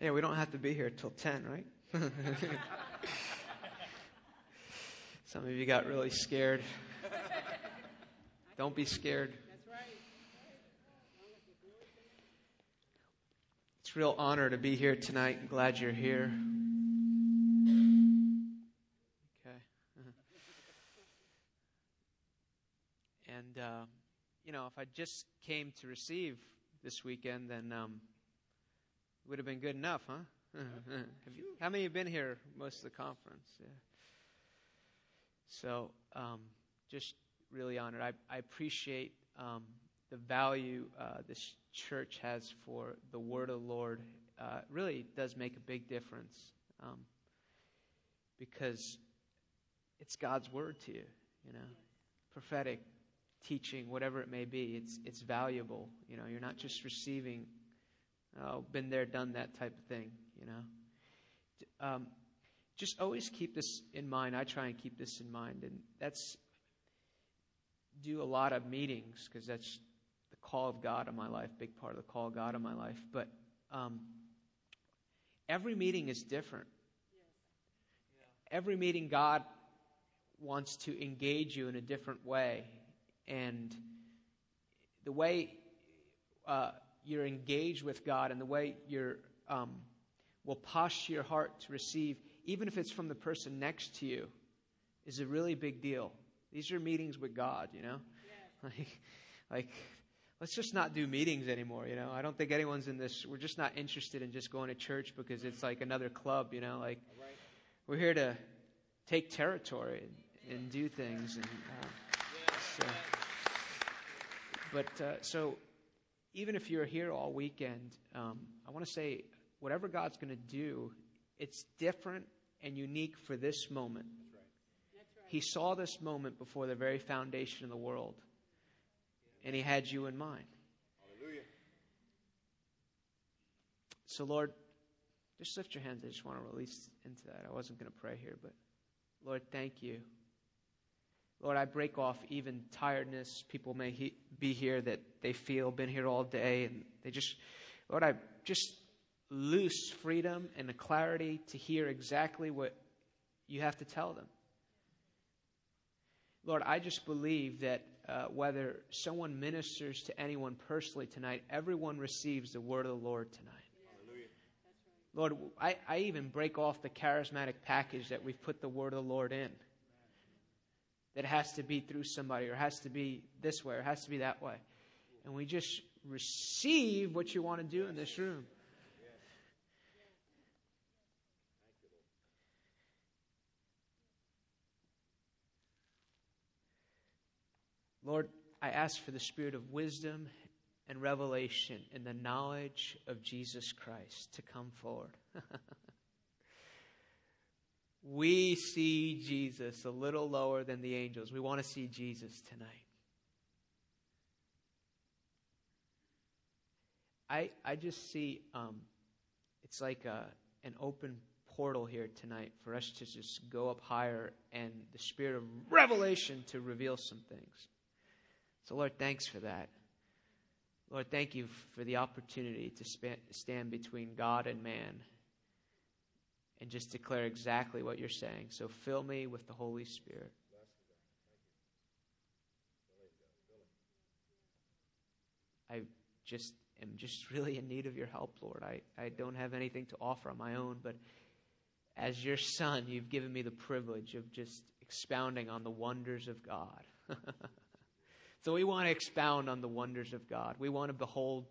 Yeah, we don't have to be here till 10, right? Some of you got really scared. Don't be scared. That's right. It's a real honor to be here tonight. I'm glad you're here. Okay. And, uh, you know, if I just came to receive this weekend, then um, would have been good enough, huh? you, how many have been here most of the conference? Yeah. So, um, just really honored. I, I appreciate um, the value uh, this church has for the Word of the Lord. Uh, really does make a big difference um, because it's God's Word to you, you know, prophetic teaching, whatever it may be. It's it's valuable. You know, you're not just receiving. Oh, been there, done that type of thing. You know. Um, just always keep this in mind. I try and keep this in mind, and that's do a lot of meetings because that's the call of God in my life, big part of the call of God in my life. But um, every meeting is different. Every meeting, God wants to engage you in a different way, and the way uh, you're engaged with God and the way you're um, will posture your heart to receive even if it's from the person next to you, is a really big deal. These are meetings with God, you know? Like, like, let's just not do meetings anymore, you know? I don't think anyone's in this, we're just not interested in just going to church because it's like another club, you know? Like, right. we're here to take territory and, and do things. And, uh, so, but, uh, so, even if you're here all weekend, um, I want to say, whatever God's going to do, it's different and unique for this moment. He saw this moment before the very foundation of the world, and He had you in mind. Hallelujah. So, Lord, just lift your hands. I just want to release into that. I wasn't going to pray here, but Lord, thank you. Lord, I break off even tiredness. People may he, be here that they feel been here all day, and they just, Lord, I just loose freedom and the clarity to hear exactly what you have to tell them. Lord, I just believe that uh, whether someone ministers to anyone personally tonight, everyone receives the word of the Lord tonight. Lord, I, I even break off the charismatic package that we've put the word of the Lord in. That has to be through somebody, or has to be this way, or has to be that way. And we just receive what you want to do in this room. Lord, I ask for the spirit of wisdom and revelation and the knowledge of Jesus Christ to come forward. we see Jesus a little lower than the angels. We want to see Jesus tonight. I, I just see um, it's like a, an open portal here tonight for us to just go up higher and the spirit of revelation to reveal some things. So, Lord, thanks for that. Lord, thank you for the opportunity to stand between God and man and just declare exactly what you're saying. So, fill me with the Holy Spirit. I just am just really in need of your help, Lord. I, I don't have anything to offer on my own, but as your son, you've given me the privilege of just expounding on the wonders of God. So we want to expound on the wonders of God. We want to behold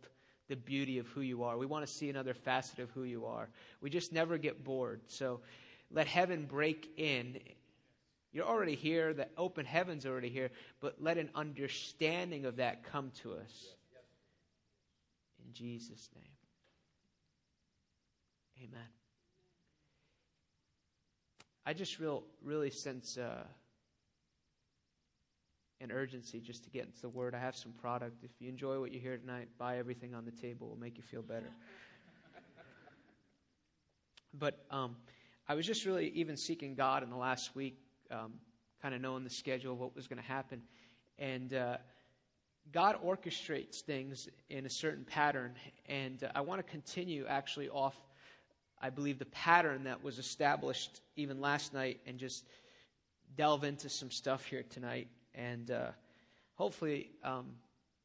the beauty of who you are. We want to see another facet of who you are. We just never get bored. So let heaven break in. You're already here, the open heaven's already here, but let an understanding of that come to us. In Jesus' name. Amen. I just real, really sense. Uh, an urgency just to get into the Word. I have some product. If you enjoy what you hear tonight, buy everything on the table. It will make you feel better. but um, I was just really even seeking God in the last week, um, kind of knowing the schedule what was going to happen. And uh, God orchestrates things in a certain pattern. And uh, I want to continue actually off I believe, the pattern that was established even last night and just delve into some stuff here tonight. And uh, hopefully, um,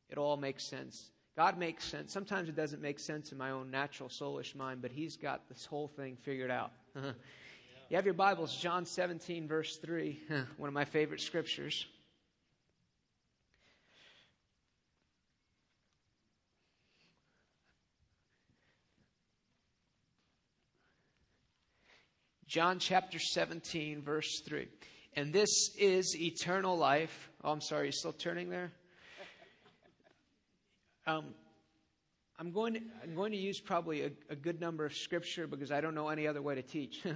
it all makes sense. God makes sense. Sometimes it doesn't make sense in my own natural, soulish mind, but He's got this whole thing figured out. you have your Bibles, John 17, verse 3, one of my favorite scriptures. John chapter 17, verse 3. And this is eternal life. Oh, I'm sorry, you still turning there? Um, I'm going, to, I'm going to use probably a, a good number of scripture because I don't know any other way to teach.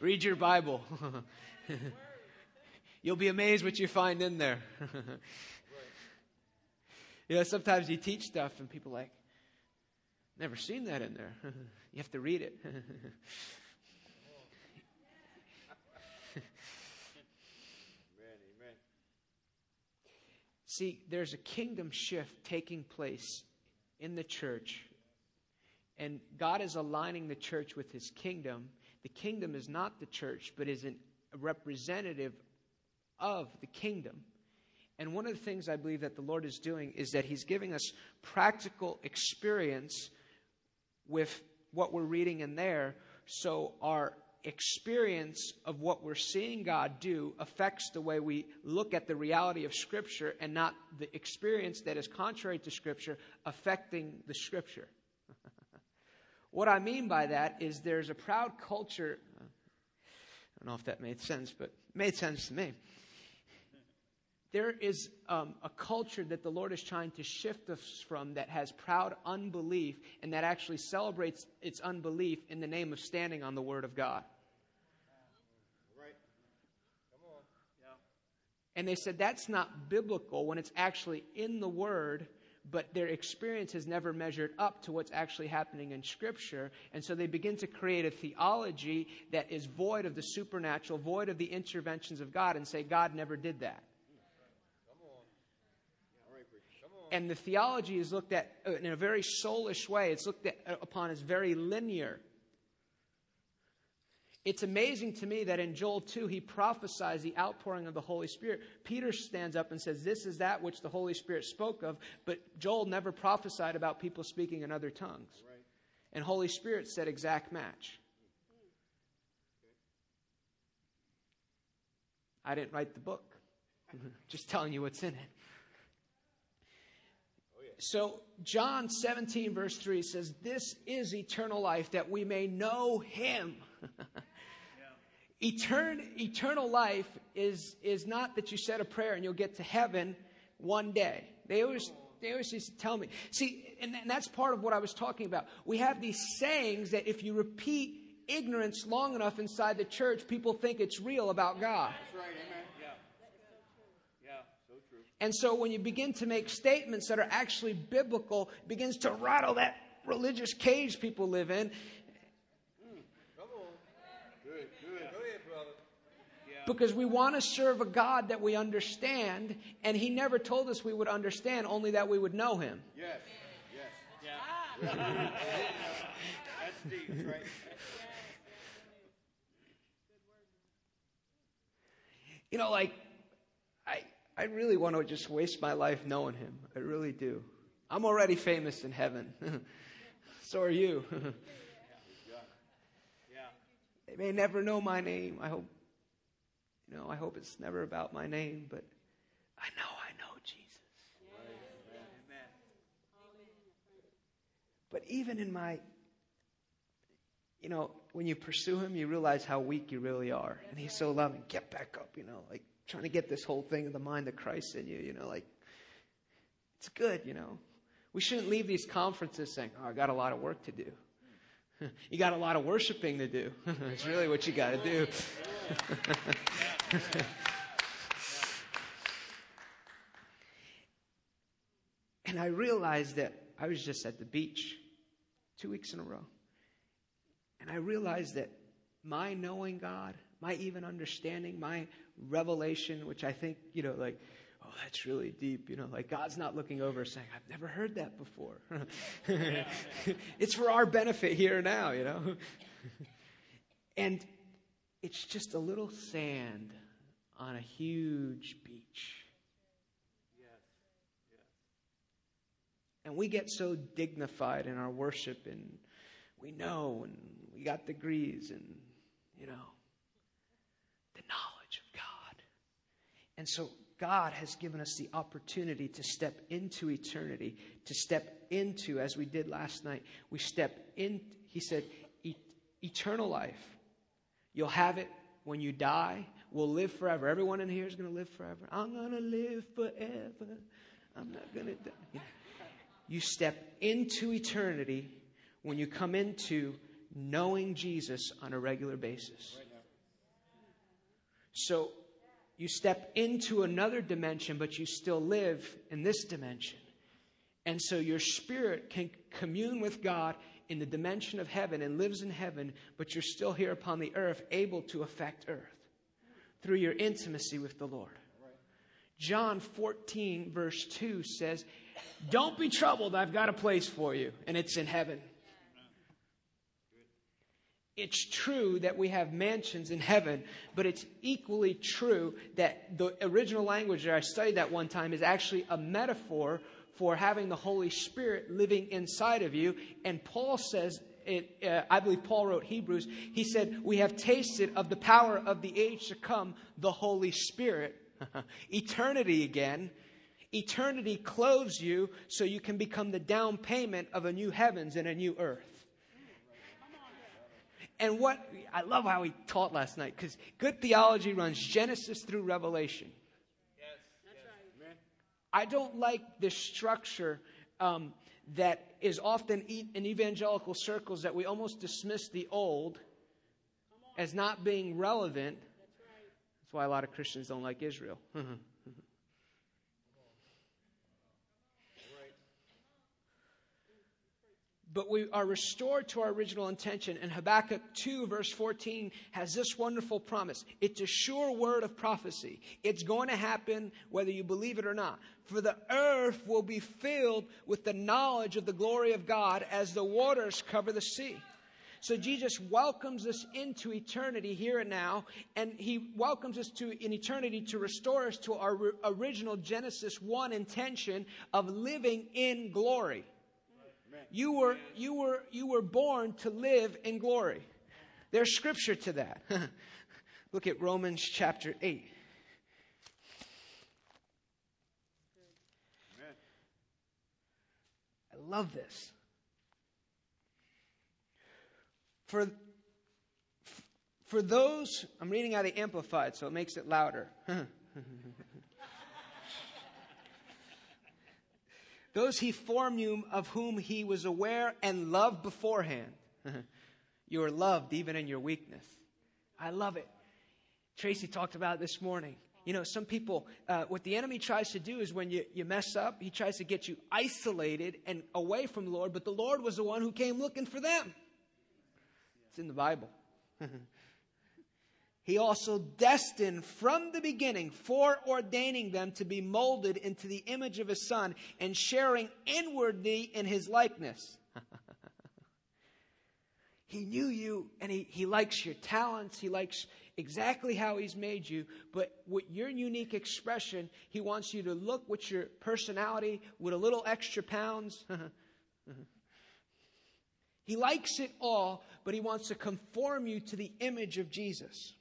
Read your Bible. You'll be amazed what you find in there. you know, sometimes you teach stuff and people like, Never seen that in there. you have to read it. See, there's a kingdom shift taking place in the church, and God is aligning the church with his kingdom. The kingdom is not the church, but is an, a representative of the kingdom. And one of the things I believe that the Lord is doing is that He's giving us practical experience with what we're reading in there. So our experience of what we're seeing God do affects the way we look at the reality of Scripture and not the experience that is contrary to Scripture affecting the Scripture. what I mean by that is there's a proud culture. I don't know if that made sense, but made sense to me there is um, a culture that the Lord is trying to shift us from that has proud unbelief and that actually celebrates its unbelief in the name of standing on the Word of God. Right. Come on. Yeah. And they said that's not biblical when it's actually in the Word, but their experience has never measured up to what's actually happening in Scripture. And so they begin to create a theology that is void of the supernatural, void of the interventions of God, and say God never did that. and the theology is looked at in a very soulish way. It's looked at, upon as very linear. It's amazing to me that in Joel 2, he prophesies the outpouring of the Holy Spirit. Peter stands up and says, This is that which the Holy Spirit spoke of, but Joel never prophesied about people speaking in other tongues. Right. And Holy Spirit said, exact match. I didn't write the book, just telling you what's in it. Oh, so, John 17, verse 3 says, This is eternal life, that we may know him. Etern- eternal life is, is not that you said a prayer and you'll get to heaven one day. They always, they always used to tell me. See, and, and that's part of what I was talking about. We have these sayings that if you repeat ignorance long enough inside the church, people think it's real about God. That's right, amen. Yeah. Yeah, so true. And so when you begin to make statements that are actually biblical, begins to rattle that religious cage people live in. Because we want to serve a God that we understand, and He never told us we would understand, only that we would know Him. Yes. Yes. Yeah. That's deep, right? You know, like I, I really want to just waste my life knowing him. I really do. I'm already famous in heaven. so are you. they may never know my name. I hope, you know, I hope it's never about my name, but I know I know Jesus. But even in my, you know, when you pursue him, you realize how weak you really are. And he's so loving. Get back up, you know, like trying to get this whole thing of the mind of Christ in you, you know, like, it's good, you know. We shouldn't leave these conferences saying, oh, I got a lot of work to do. you got a lot of worshiping to do. it's really what you got to do. and I realized that I was just at the beach two weeks in a row. And I realized that my knowing God, my even understanding, my revelation, which I think, you know, like, oh, that's really deep. You know, like God's not looking over saying, I've never heard that before. it's for our benefit here now, you know. and it's just a little sand on a huge beach. And we get so dignified in our worship, and we know, and we got degrees, and, you know, the knowledge of God. And so God has given us the opportunity to step into eternity, to step into, as we did last night, we step in, he said, eternal life. You'll have it when you die. We'll live forever. Everyone in here is going to live forever. I'm going to live forever. I'm not going to die. You step into eternity when you come into knowing Jesus on a regular basis. So you step into another dimension, but you still live in this dimension. And so your spirit can commune with God in the dimension of heaven and lives in heaven, but you're still here upon the earth, able to affect earth through your intimacy with the Lord. John 14, verse 2 says, Don't be troubled, I've got a place for you, and it's in heaven. It's true that we have mansions in heaven, but it's equally true that the original language that I studied that one time is actually a metaphor for having the Holy Spirit living inside of you. And Paul says, it, uh, I believe Paul wrote Hebrews, he said, We have tasted of the power of the age to come, the Holy Spirit. Eternity again. Eternity clothes you so you can become the down payment of a new heavens and a new earth. And what I love how he taught last night because good theology runs Genesis through Revelation. Yes, that's yes. I don't like the structure um, that is often in evangelical circles that we almost dismiss the old as not being relevant. That's, right. That's why a lot of Christians don't like Israel. but we are restored to our original intention. And Habakkuk 2, verse 14, has this wonderful promise. It's a sure word of prophecy. It's going to happen whether you believe it or not. For the earth will be filled with the knowledge of the glory of God as the waters cover the sea. So Jesus welcomes us into eternity here and now, and he welcomes us to in eternity to restore us to our original Genesis 1 intention of living in glory. You were, you were, you were born to live in glory. There's scripture to that. Look at Romans chapter 8. I love this. For, for those, I'm reading out of the Amplified, so it makes it louder. Those he formed you, of whom he was aware and loved beforehand. you are loved even in your weakness. I love it. Tracy talked about this morning. You know, some people, uh, what the enemy tries to do is when you, you mess up, he tries to get you isolated and away from the Lord, but the Lord was the one who came looking for them. It's in the Bible. he also destined from the beginning, foreordaining them to be molded into the image of his Son and sharing inwardly in his likeness. he knew you and he, he likes your talents. He likes exactly how he's made you. But with your unique expression, he wants you to look with your personality, with a little extra pounds. he likes it all, but he wants to conform you to the image of Jesus.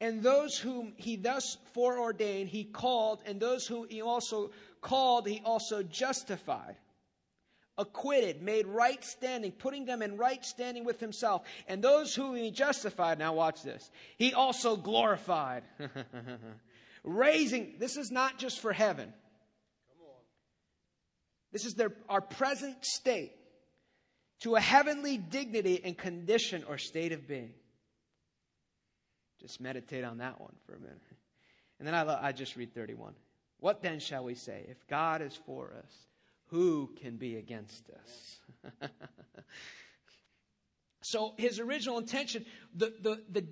And those whom he thus foreordained, he called, and those whom he also called, he also justified, acquitted, made right standing, putting them in right standing with himself. And those whom he justified, now watch this, he also glorified. Raising, this is not just for heaven. This is their, our present state to a heavenly dignity and condition or state of being. Just meditate on that one for a minute. And then I, I just read 31. What then shall we say? If God is for us, who can be against us? So his original intention, the, the, the,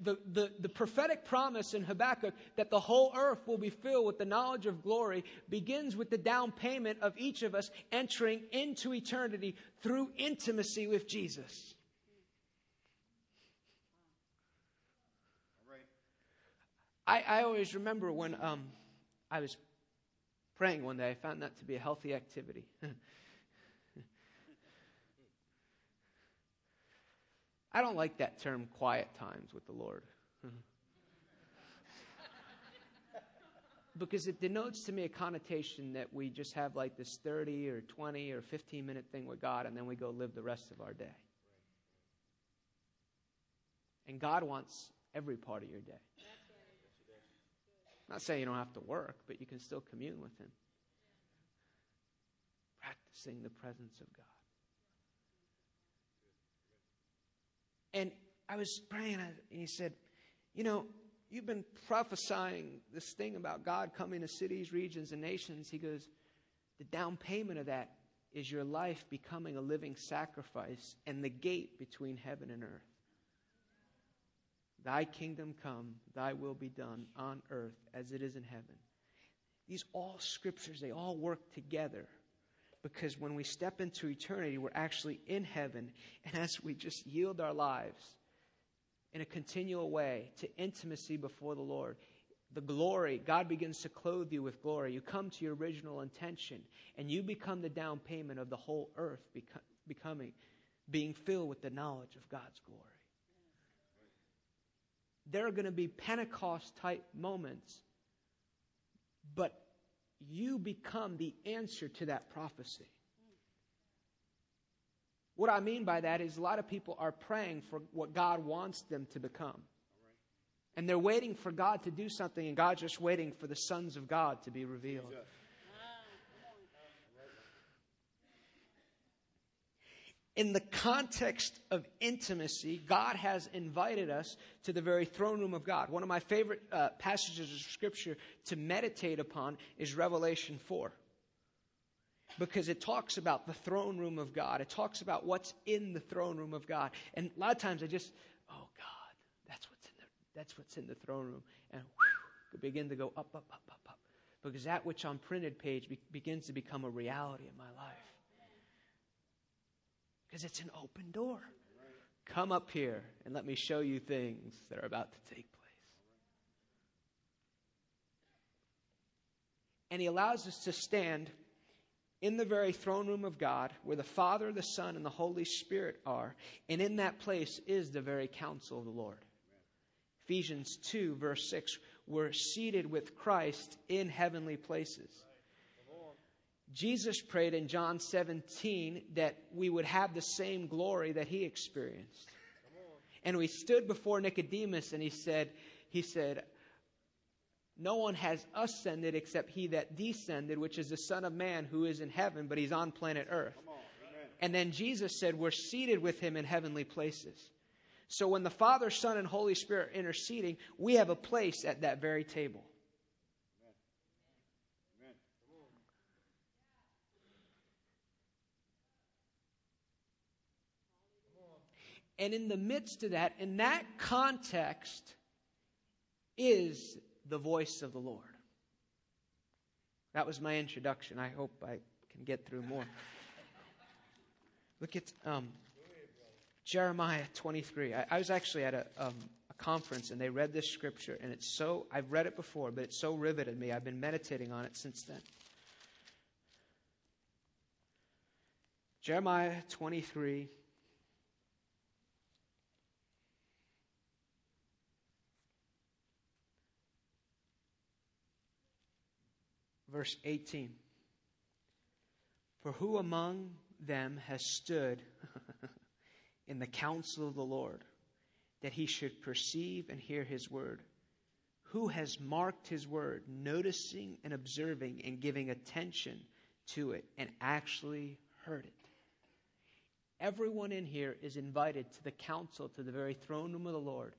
the, the, the, prophetic promise in Habakkuk that the whole earth will be filled with the knowledge of glory begins with the down payment of each of us entering into eternity through intimacy with Jesus. I, I always remember when um, I was praying one day, I found that to be a healthy activity. I don't like that term quiet times with the Lord. because it denotes to me a connotation that we just have like this 30 or 20 or 15 minute thing with God and then we go live the rest of our day. And God wants every part of your day. Not saying you don't have to work, but you can still commune with Him. Practicing the presence of God. And I was praying, and he said, You know, you've been prophesying this thing about God coming to cities, regions, and nations. He goes, The down payment of that is your life becoming a living sacrifice and the gate between heaven and earth. Thy kingdom come, thy will be done on earth as it is in heaven. These all scriptures, they all work together because when we step into eternity, we're actually in heaven. And as we just yield our lives in a continual way to intimacy before the Lord, the glory, God begins to clothe you with glory. You come to your original intention, and you become the down payment of the whole earth becoming, being filled with the knowledge of God's glory. There are going to be Pentecost type moments, but you become the answer to that prophecy. What I mean by that is a lot of people are praying for what God wants them to become. And they're waiting for God to do something, and God's just waiting for the sons of God to be revealed. In the context of intimacy, God has invited us to the very throne room of God. One of my favorite uh, passages of Scripture to meditate upon is Revelation 4. Because it talks about the throne room of God. It talks about what's in the throne room of God. And a lot of times I just, oh God, that's what's in the, that's what's in the throne room. And whew, begin to go up, up, up, up, up. Because that which on printed page be, begins to become a reality in my life because it's an open door. Come up here and let me show you things that are about to take place. And he allows us to stand in the very throne room of God where the Father, the Son, and the Holy Spirit are. And in that place is the very counsel of the Lord. Ephesians 2, verse 6 we're seated with Christ in heavenly places. Jesus prayed in John 17 that we would have the same glory that he experienced. And we stood before Nicodemus and he said, he said, no one has ascended except he that descended, which is the Son of Man who is in heaven, but he's on planet Earth. And then Jesus said, We're seated with him in heavenly places. So when the Father, Son, and Holy Spirit are interceding, we have a place at that very table. And in the midst of that, in that context, is the voice of the Lord. That was my introduction. I hope I can get through more. Look at um, Jeremiah 23. I, I, was actually at a, um, a conference and they read this scripture, and it's so, I've read it before, but it's so riveted me. I've been meditating on it since then. Jeremiah 23. Verse 18 For who among them has stood in the counsel of the Lord that he should perceive and hear his word? Who has marked his word, noticing and observing and giving attention to it, and actually heard it? Everyone in here is invited to the council, to the very throne room of the Lord,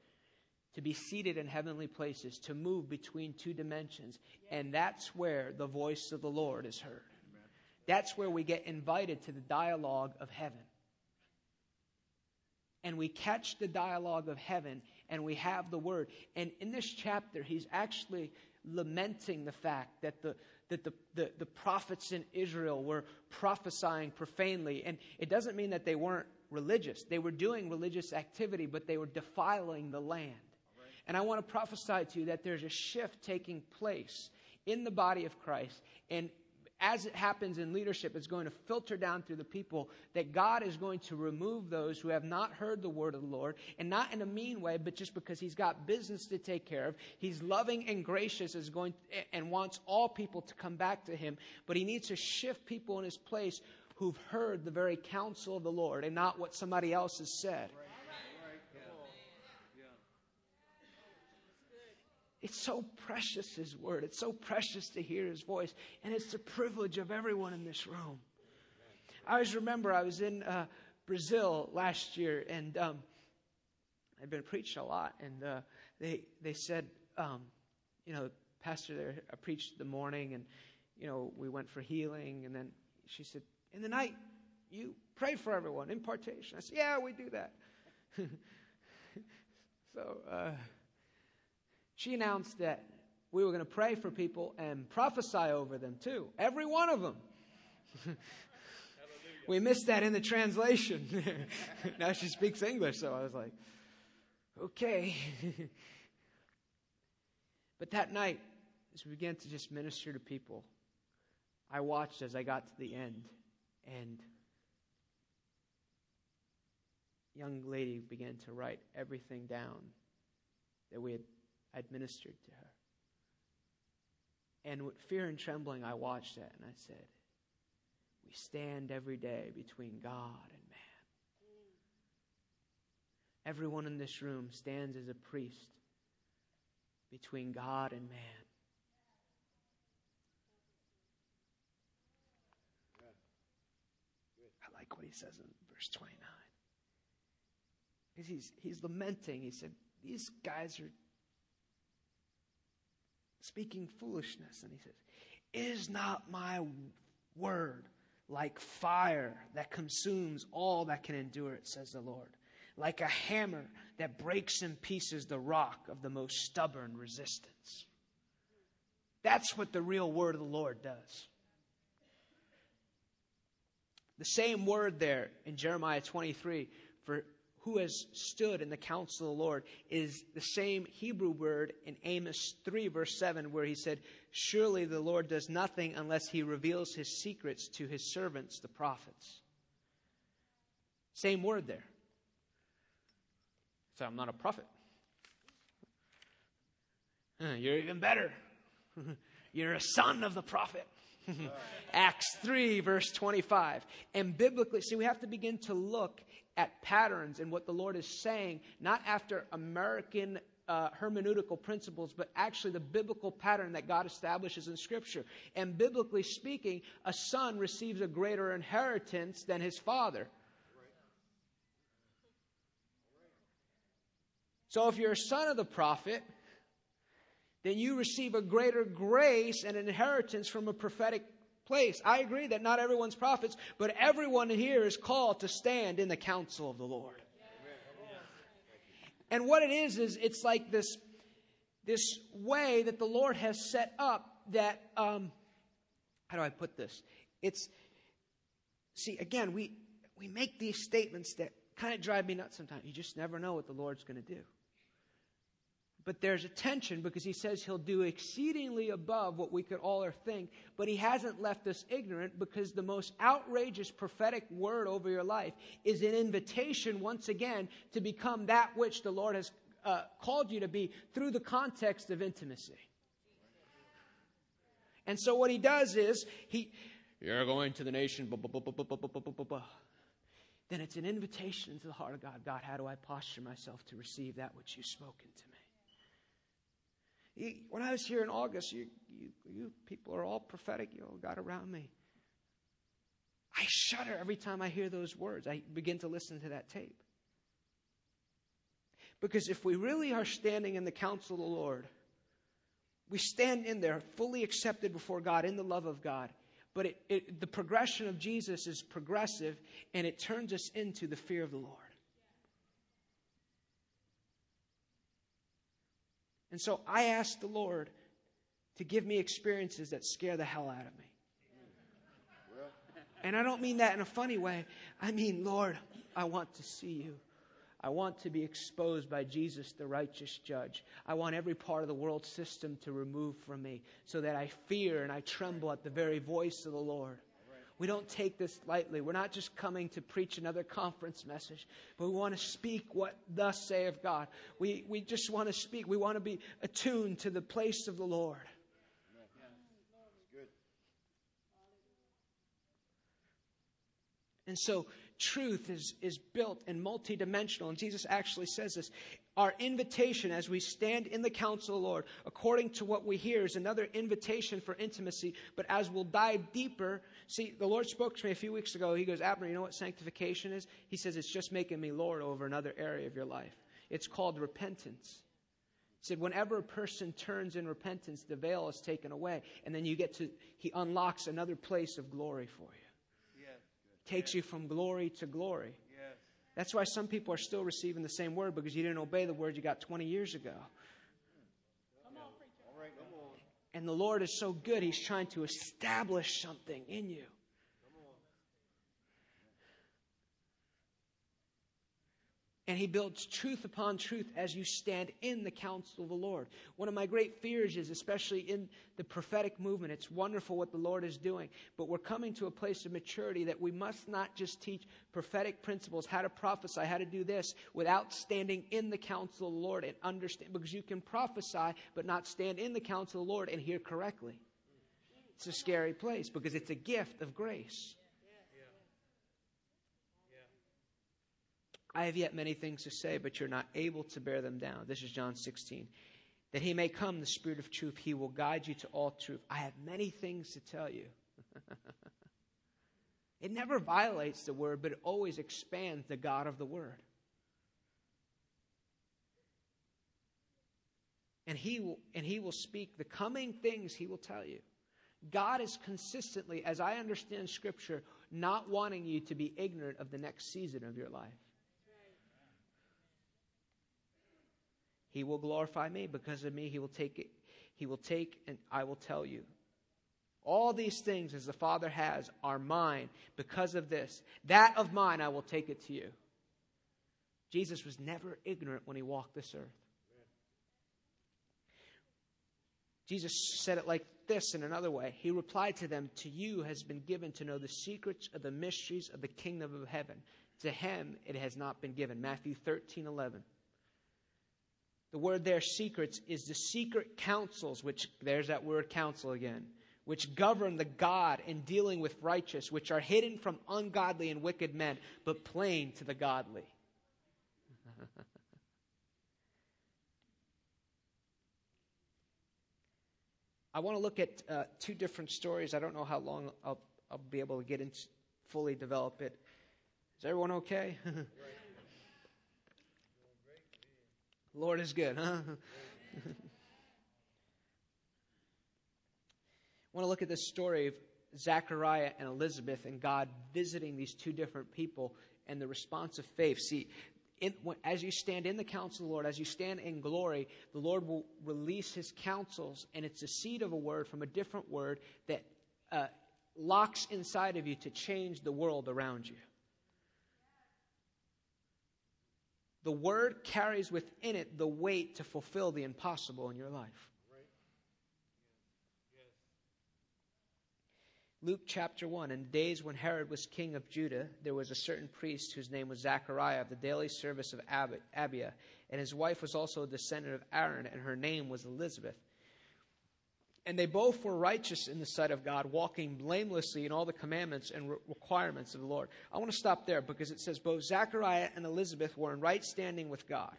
to be seated in heavenly places, to move between two dimensions. And that's where the voice of the Lord is heard. That's where we get invited to the dialogue of heaven. and we catch the dialogue of heaven and we have the word. And in this chapter, he's actually lamenting the fact that the that the, the, the prophets in Israel were prophesying profanely. And it doesn't mean that they weren't religious. They were doing religious activity, but they were defiling the land. And I want to prophesy to you that there's a shift taking place in the body of Christ. And as it happens in leadership, it's going to filter down through the people that God is going to remove those who have not heard the word of the Lord, and not in a mean way, but just because He's got business to take care of. He's loving and gracious is going and wants all people to come back to Him, but He needs to shift people in His place who've heard the very counsel of the Lord and not what somebody else has said. Right. It's so precious, His Word. It's so precious to hear His voice. And it's the privilege of everyone in this room. I always remember I was in uh, Brazil last year, and um, I'd been preached a lot. And uh, they, they said, um, you know, Pastor there, I preached the morning, and, you know, we went for healing. And then she said, In the night, you pray for everyone, impartation. I said, Yeah, we do that. so, uh, she announced that we were going to pray for people and prophesy over them too. Every one of them. we missed that in the translation. now she speaks English, so I was like, okay. but that night, as we began to just minister to people, I watched as I got to the end, and young lady began to write everything down that we had administered to her. And with fear and trembling, I watched that and I said, We stand every day between God and man. Everyone in this room stands as a priest between God and man. I like what he says in verse 29. Because he's, he's lamenting. He said, These guys are speaking foolishness. And he says, Is not my word like fire that consumes all that can endure it, says the Lord, like a hammer that breaks in pieces the rock of the most stubborn resistance. That's what the real word of the Lord does. The same word there in Jeremiah 23 for who has stood in the counsel of the Lord is the same Hebrew word in Amos 3, verse 7, where he said, Surely the Lord does nothing unless he reveals his secrets to his servants, the prophets. Same word there. So I'm not a prophet. You're even better. You're a son of the prophet. Acts 3, verse 25. And biblically, see, we have to begin to look at patterns and what the Lord is saying, not after American uh, hermeneutical principles, but actually the biblical pattern that God establishes in Scripture. And biblically speaking, a son receives a greater inheritance than his father. So if you're a son of the prophet, then you receive a greater grace and inheritance from a prophetic place. I agree that not everyone's prophets, but everyone here is called to stand in the counsel of the Lord. And what it is is it's like this this way that the Lord has set up that um, how do I put this? It's see again we we make these statements that kind of drive me nuts sometimes. You just never know what the Lord's going to do. But there's a tension because he says he'll do exceedingly above what we could all or think. But he hasn't left us ignorant because the most outrageous prophetic word over your life is an invitation once again to become that which the Lord has uh, called you to be through the context of intimacy. And so what he does is he, you're going to the nation, then it's an invitation into the heart of God. God, how do I posture myself to receive that which you've spoken to me? When I was here in August, you, you, you people are all prophetic. You all got around me. I shudder every time I hear those words. I begin to listen to that tape. Because if we really are standing in the counsel of the Lord, we stand in there fully accepted before God in the love of God. But it, it, the progression of Jesus is progressive and it turns us into the fear of the Lord. And so I asked the Lord to give me experiences that scare the hell out of me. And I don't mean that in a funny way. I mean, Lord, I want to see you. I want to be exposed by Jesus, the righteous judge. I want every part of the world system to remove from me so that I fear and I tremble at the very voice of the Lord. We don't take this lightly. We're not just coming to preach another conference message, but we want to speak what thus saith God. We, we just want to speak. We want to be attuned to the place of the Lord. And so truth is, is built and multidimensional. And Jesus actually says this. Our invitation as we stand in the counsel of the Lord, according to what we hear, is another invitation for intimacy. But as we'll dive deeper, see, the Lord spoke to me a few weeks ago. He goes, Abner, you know what sanctification is? He says, it's just making me Lord over another area of your life. It's called repentance. He said, whenever a person turns in repentance, the veil is taken away. And then you get to, he unlocks another place of glory for you takes you from glory to glory. That's why some people are still receiving the same word because you didn't obey the word you got 20 years ago. And the Lord is so good, He's trying to establish something in you. And he builds truth upon truth as you stand in the counsel of the Lord. One of my great fears is, especially in the prophetic movement, it's wonderful what the Lord is doing, but we're coming to a place of maturity that we must not just teach prophetic principles, how to prophesy, how to do this, without standing in the counsel of the Lord and understand, because you can prophesy but not stand in the counsel of the Lord and hear correctly. It's a scary place because it's a gift of grace. I have yet many things to say, but you're not able to bear them down. This is John 16. That he may come, the Spirit of truth, he will guide you to all truth. I have many things to tell you. it never violates the word, but it always expands the God of the word. And he will, and he will speak the coming things he will tell you. God is consistently, as I understand Scripture, not wanting you to be ignorant of the next season of your life. He will glorify me. Because of me, he will take it. He will take and I will tell you. All these things, as the Father has, are mine because of this. That of mine, I will take it to you. Jesus was never ignorant when he walked this earth. Jesus said it like this in another way. He replied to them, To you has been given to know the secrets of the mysteries of the kingdom of heaven. To him it has not been given. Matthew 13, 11. The word there, secrets, is the secret counsels, which, there's that word counsel again, which govern the God in dealing with righteous, which are hidden from ungodly and wicked men, but plain to the godly. I want to look at uh, two different stories. I don't know how long I'll, I'll be able to get into fully develop it. Is everyone okay? Lord is good, huh? I want to look at this story of Zachariah and Elizabeth and God visiting these two different people and the response of faith. See, in, as you stand in the counsel of the Lord, as you stand in glory, the Lord will release his counsels, and it's a seed of a word from a different word that uh, locks inside of you to change the world around you. The word carries within it the weight to fulfill the impossible in your life. Luke chapter 1 In the days when Herod was king of Judah, there was a certain priest whose name was Zachariah of the daily service of Abia, and his wife was also a descendant of Aaron, and her name was Elizabeth. And they both were righteous in the sight of God, walking blamelessly in all the commandments and re- requirements of the Lord. I want to stop there because it says both Zachariah and Elizabeth were in right standing with God.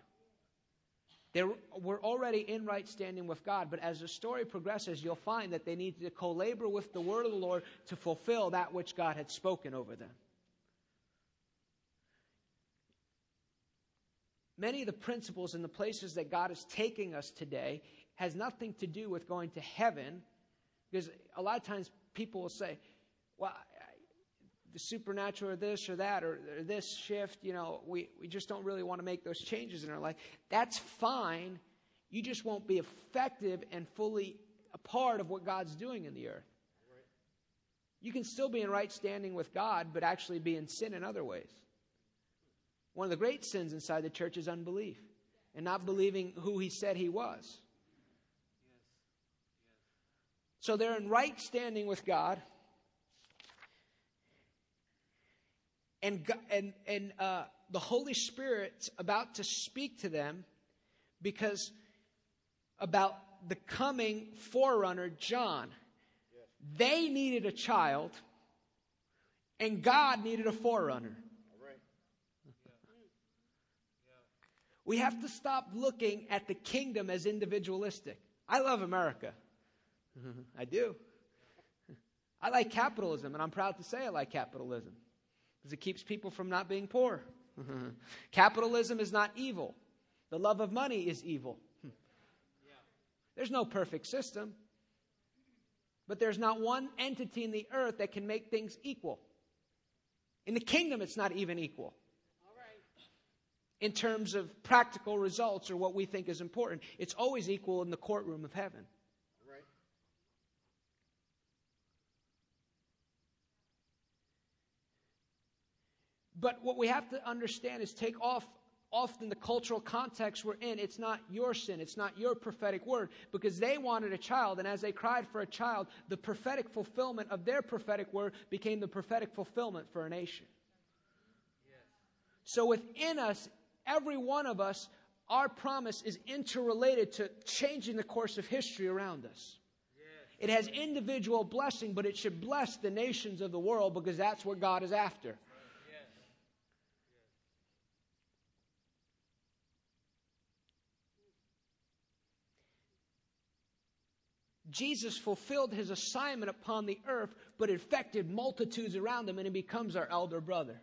They were already in right standing with God, but as the story progresses, you'll find that they need to co labor with the word of the Lord to fulfill that which God had spoken over them. Many of the principles and the places that God is taking us today has nothing to do with going to heaven, because a lot of times people will say, well, the supernatural or this or that or, or this shift, you know, we, we just don't really want to make those changes in our life. That's fine. you just won't be effective and fully a part of what God's doing in the earth. You can still be in right standing with God, but actually be in sin in other ways. One of the great sins inside the church is unbelief and not believing who he said he was. So they're in right standing with God. And, and, and uh, the Holy Spirit's about to speak to them because about the coming forerunner, John. They needed a child, and God needed a forerunner. We have to stop looking at the kingdom as individualistic. I love America. I do. I like capitalism, and I'm proud to say I like capitalism because it keeps people from not being poor. capitalism is not evil, the love of money is evil. There's no perfect system, but there's not one entity in the earth that can make things equal. In the kingdom, it's not even equal in terms of practical results or what we think is important. It's always equal in the courtroom of heaven. But what we have to understand is take off often the cultural context we're in, it's not your sin, it's not your prophetic word, because they wanted a child, and as they cried for a child, the prophetic fulfillment of their prophetic word became the prophetic fulfillment for a nation. So within us every one of us, our promise is interrelated to changing the course of history around us. It has individual blessing, but it should bless the nations of the world because that's what God is after. Jesus fulfilled his assignment upon the earth, but affected multitudes around him, and he becomes our elder brother.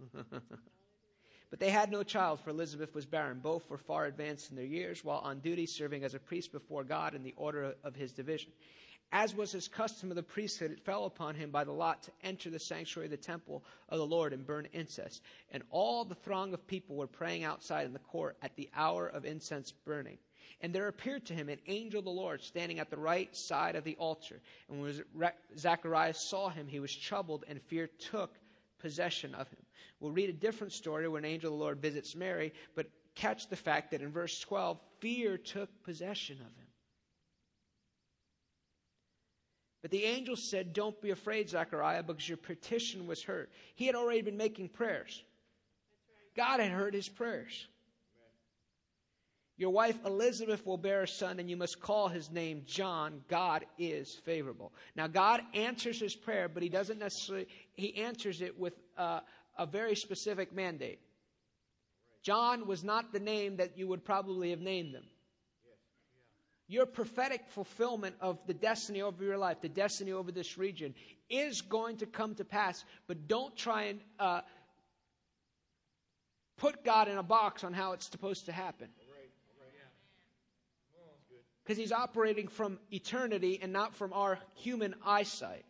But they had no child, for Elizabeth was barren. Both were far advanced in their years, while on duty serving as a priest before God in the order of his division. As was his custom of the priesthood, it fell upon him by the lot to enter the sanctuary of the temple of the Lord and burn incense. And all the throng of people were praying outside in the court at the hour of incense burning. And there appeared to him an angel of the Lord standing at the right side of the altar. And when Zacharias saw him, he was troubled, and fear took possession of him. We'll read a different story where an angel of the Lord visits Mary, but catch the fact that in verse 12, fear took possession of him. But the angel said, Don't be afraid, Zechariah, because your petition was heard. He had already been making prayers. God had heard his prayers. Your wife Elizabeth will bear a son, and you must call his name John. God is favorable. Now, God answers his prayer, but he doesn't necessarily, he answers it with uh, a very specific mandate. John was not the name that you would probably have named him. Your prophetic fulfillment of the destiny over your life, the destiny over this region, is going to come to pass, but don't try and uh, put God in a box on how it's supposed to happen. Because he's operating from eternity and not from our human eyesight.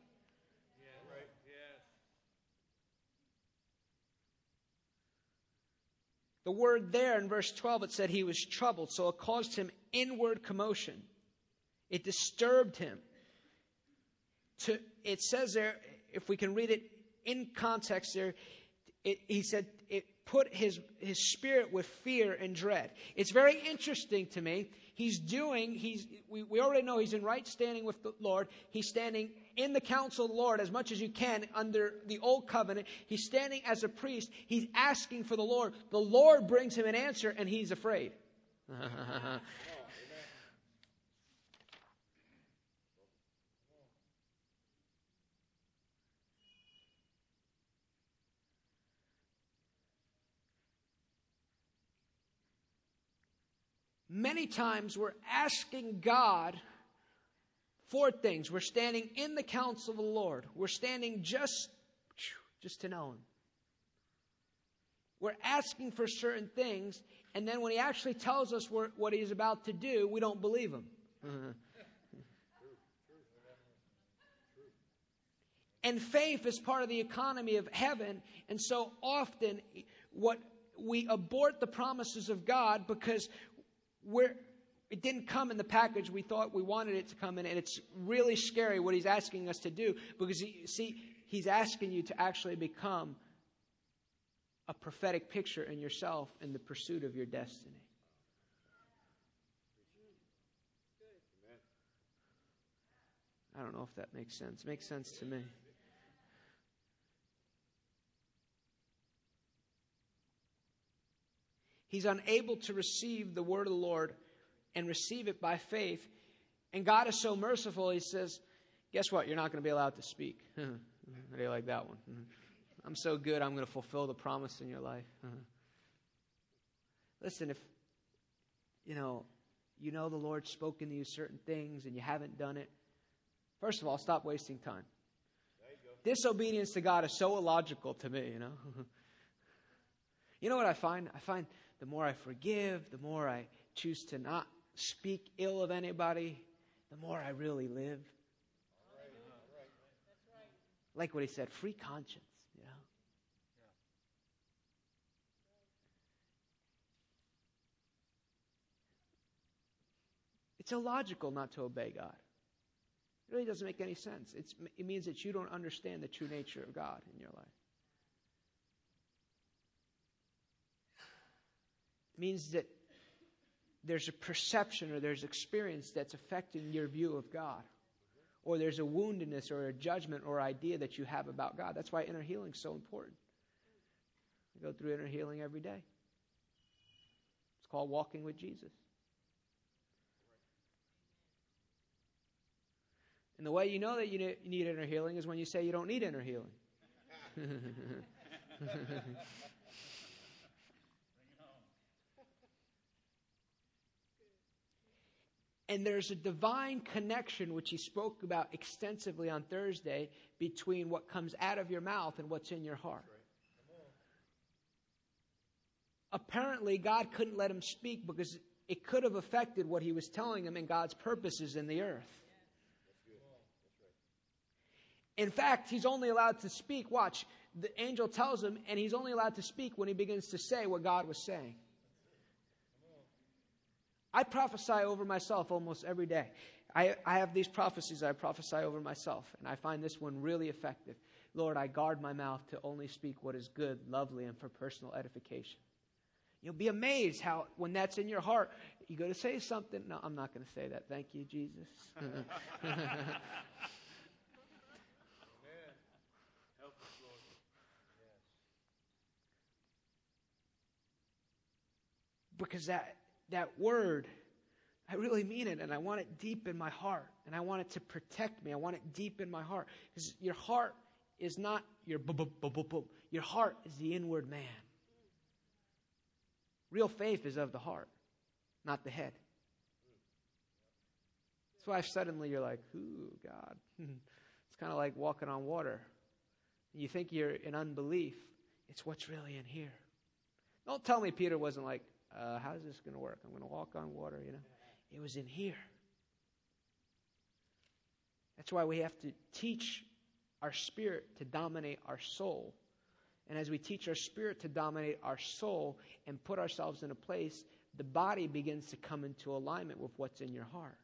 The word there in verse 12, it said he was troubled, so it caused him inward commotion. It disturbed him. To, it says there, if we can read it in context there, it, he said it put his, his spirit with fear and dread. It's very interesting to me he's doing, he's, we, we already know he's in right standing with the Lord. He's standing in the counsel of the Lord as much as you can under the old covenant. He's standing as a priest. He's asking for the Lord. The Lord brings him an answer and he's afraid. Many times we're asking God for things. We're standing in the counsel of the Lord. We're standing just, just to know Him. We're asking for certain things, and then when He actually tells us what He's about to do, we don't believe Him. and faith is part of the economy of heaven, and so often what we abort the promises of God because we're, it didn't come in the package we thought we wanted it to come in, and it's really scary what he's asking us to do because, he, see, he's asking you to actually become a prophetic picture in yourself in the pursuit of your destiny. I don't know if that makes sense. It makes sense to me. He's unable to receive the word of the Lord and receive it by faith. And God is so merciful, He says, Guess what? You're not going to be allowed to speak. How do you like that one? Mm-hmm. I'm so good, I'm going to fulfill the promise in your life. Mm-hmm. Listen, if, you know, you know the Lord's spoken to you certain things and you haven't done it, first of all, stop wasting time. Disobedience to God is so illogical to me, you know. you know what I find? I find the more I forgive, the more I choose to not speak ill of anybody, the more I really live. Like what he said, free conscience, you know. It's illogical not to obey God. It really doesn't make any sense. It's, it means that you don't understand the true nature of God in your life. Means that there's a perception or there's experience that's affecting your view of God. Or there's a woundedness or a judgment or idea that you have about God. That's why inner healing is so important. I go through inner healing every day. It's called walking with Jesus. And the way you know that you need inner healing is when you say you don't need inner healing. And there's a divine connection, which he spoke about extensively on Thursday, between what comes out of your mouth and what's in your heart. Apparently, God couldn't let him speak because it could have affected what he was telling him and God's purposes in the earth. In fact, he's only allowed to speak. Watch, the angel tells him, and he's only allowed to speak when he begins to say what God was saying. I prophesy over myself almost every day. I, I have these prophecies I prophesy over myself, and I find this one really effective. Lord, I guard my mouth to only speak what is good, lovely, and for personal edification. You'll be amazed how, when that's in your heart, you go to say something. No, I'm not going to say that. Thank you, Jesus. Help Lord. Because that that word, I really mean it, and I want it deep in my heart, and I want it to protect me. I want it deep in my heart. Because your heart is not your. Your heart is the inward man. Real faith is of the heart, not the head. That's why suddenly you're like, ooh, God. it's kind of like walking on water. You think you're in unbelief. It's what's really in here. Don't tell me Peter wasn't like, uh, how's this going to work? I'm going to walk on water, you know. It was in here. That's why we have to teach our spirit to dominate our soul. And as we teach our spirit to dominate our soul and put ourselves in a place, the body begins to come into alignment with what's in your heart.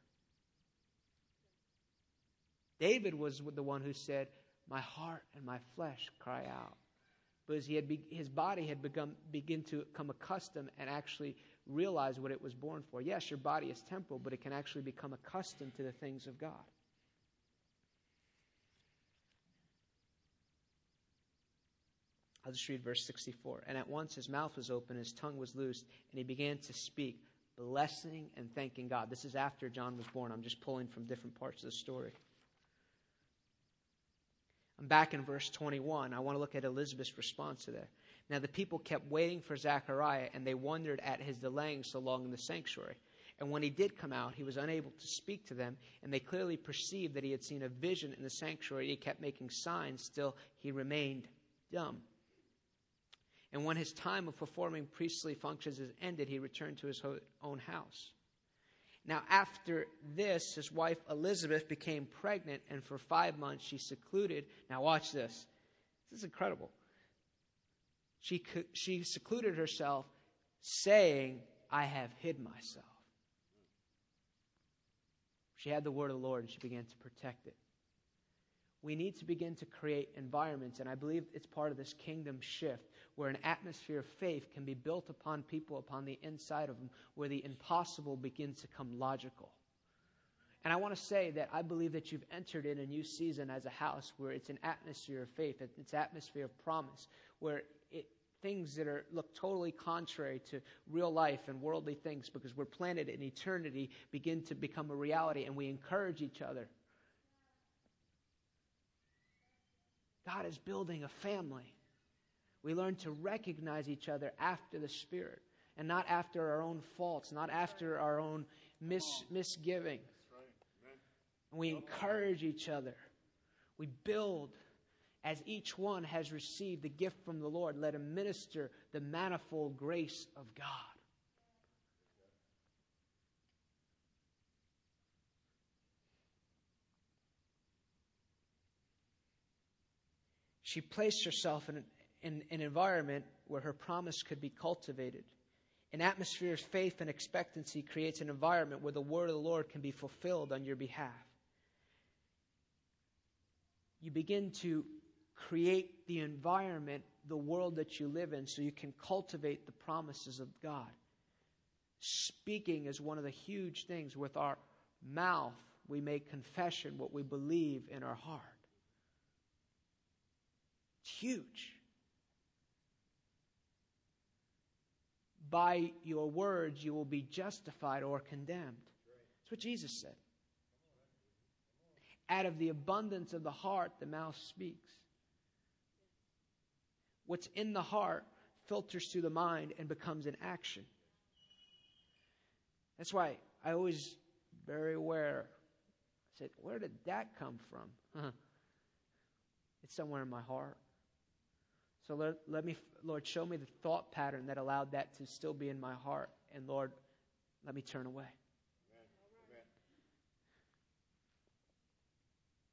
David was the one who said, My heart and my flesh cry out because he had be, his body had become begin to become accustomed and actually realize what it was born for. Yes, your body is temporal, but it can actually become accustomed to the things of God. I'll just read verse 64. And at once his mouth was open, his tongue was loosed, and he began to speak, blessing and thanking God. This is after John was born. I'm just pulling from different parts of the story. I'm back in verse 21. I want to look at Elizabeth's response to that. Now, the people kept waiting for Zechariah, and they wondered at his delaying so long in the sanctuary. And when he did come out, he was unable to speak to them, and they clearly perceived that he had seen a vision in the sanctuary. He kept making signs, still he remained dumb. And when his time of performing priestly functions is ended, he returned to his own house. Now, after this, his wife Elizabeth became pregnant, and for five months she secluded. Now, watch this. This is incredible. She, she secluded herself, saying, I have hid myself. She had the word of the Lord, and she began to protect it. We need to begin to create environments, and I believe it's part of this kingdom shift where an atmosphere of faith can be built upon people upon the inside of them, where the impossible begins to come logical. And I want to say that I believe that you've entered in a new season as a house where it's an atmosphere of faith, it's atmosphere of promise, where it, things that are look totally contrary to real life and worldly things because we're planted in eternity begin to become a reality and we encourage each other. God is building a family. We learn to recognize each other after the Spirit and not after our own faults, not after our own mis- misgiving. And we encourage each other. We build as each one has received the gift from the Lord. Let him minister the manifold grace of God. She placed herself in an, in an environment where her promise could be cultivated. An atmosphere of faith and expectancy creates an environment where the word of the Lord can be fulfilled on your behalf you begin to create the environment, the world that you live in, so you can cultivate the promises of God. Speaking is one of the huge things. With our mouth, we make confession what we believe in our heart. It's huge. By your words, you will be justified or condemned. That's what Jesus said. Out of the abundance of the heart, the mouth speaks. What's in the heart filters through the mind and becomes an action. That's why I always very aware. I said, Where did that come from? it's somewhere in my heart. So let, let me, Lord, show me the thought pattern that allowed that to still be in my heart. And Lord, let me turn away.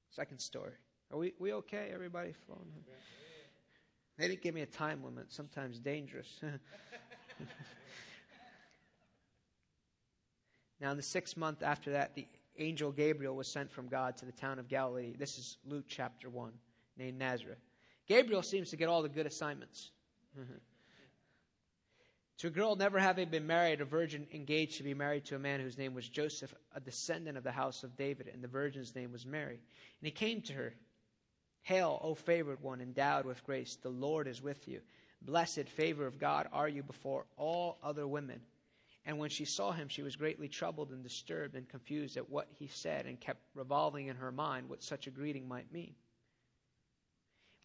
Second story. Are we, we okay? Everybody flowing? They didn't give me a time limit, sometimes dangerous. now, in the sixth month after that, the angel Gabriel was sent from God to the town of Galilee. This is Luke chapter 1, named Nazareth. Gabriel seems to get all the good assignments. To a girl never having been married, a virgin engaged to be married to a man whose name was Joseph, a descendant of the house of David, and the virgin's name was Mary. And he came to her, Hail, O favored one, endowed with grace, the Lord is with you. Blessed favor of God are you before all other women. And when she saw him, she was greatly troubled and disturbed and confused at what he said, and kept revolving in her mind what such a greeting might mean.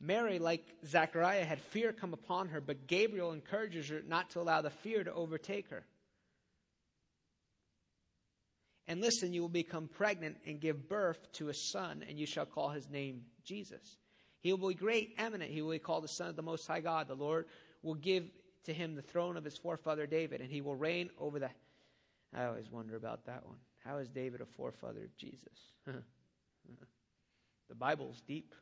Mary, like Zachariah, had fear come upon her, but Gabriel encourages her not to allow the fear to overtake her. And listen, you will become pregnant and give birth to a son, and you shall call his name Jesus. He will be great, eminent. He will be called the Son of the Most High God. The Lord will give to him the throne of his forefather David, and he will reign over the. I always wonder about that one. How is David a forefather of Jesus? the Bible's deep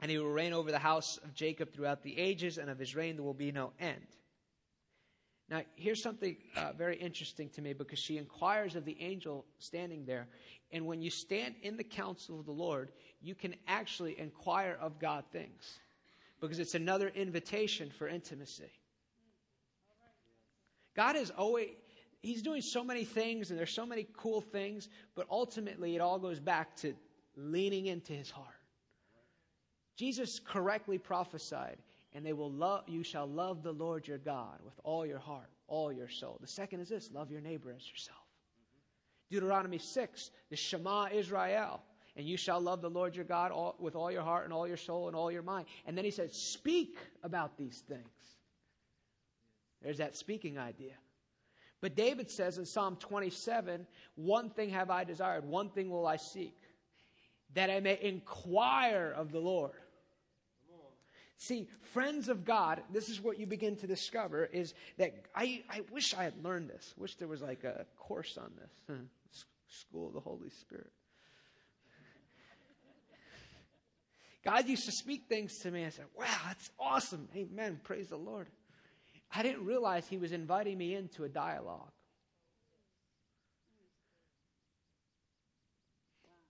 and he will reign over the house of Jacob throughout the ages, and of his reign there will be no end. Now, here's something uh, very interesting to me because she inquires of the angel standing there. And when you stand in the counsel of the Lord, you can actually inquire of God things because it's another invitation for intimacy. God is always, He's doing so many things and there's so many cool things, but ultimately it all goes back to leaning into His heart. Jesus correctly prophesied, and they will love you shall love the Lord your God with all your heart, all your soul. The second is this, love your neighbor as yourself. Deuteronomy 6, the Shema Israel, and you shall love the Lord your God all, with all your heart and all your soul and all your mind. And then he says, speak about these things. There's that speaking idea. But David says in Psalm 27, one thing have I desired, one thing will I seek, that I may inquire of the Lord. See, friends of God, this is what you begin to discover is that I, I wish I had learned this. Wish there was like a course on this. School of the Holy Spirit. God used to speak things to me. I said, wow, that's awesome. Amen. Praise the Lord. I didn't realize He was inviting me into a dialogue.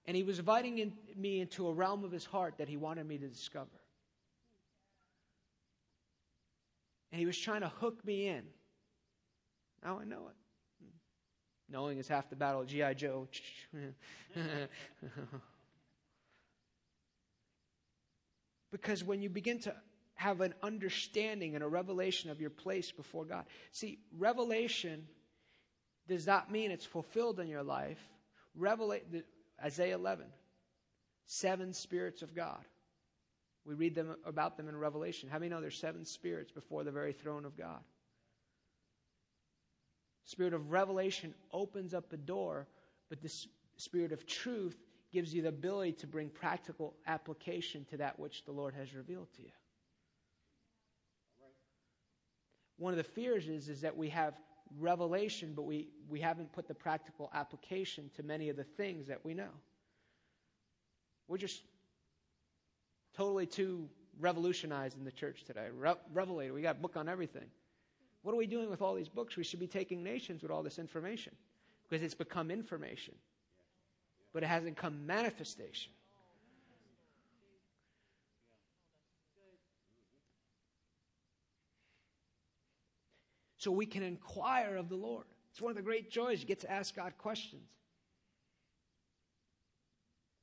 And he was inviting in, me into a realm of his heart that he wanted me to discover. And he was trying to hook me in. Now I know it. Knowing is half the battle. G.I. Joe. because when you begin to have an understanding and a revelation of your place before God. See, revelation does not mean it's fulfilled in your life. Revela- Isaiah 11, seven spirits of God. We read them about them in Revelation. How many know there's seven spirits before the very throne of God? Spirit of revelation opens up a door, but the spirit of truth gives you the ability to bring practical application to that which the Lord has revealed to you. One of the fears is, is that we have revelation, but we, we haven't put the practical application to many of the things that we know. We're just totally too revolutionized in the church today. Re- revelator, we got a book on everything. What are we doing with all these books? We should be taking nations with all this information because it's become information, but it hasn't come manifestation. so we can inquire of the Lord. It's one of the great joys. You get to ask God questions,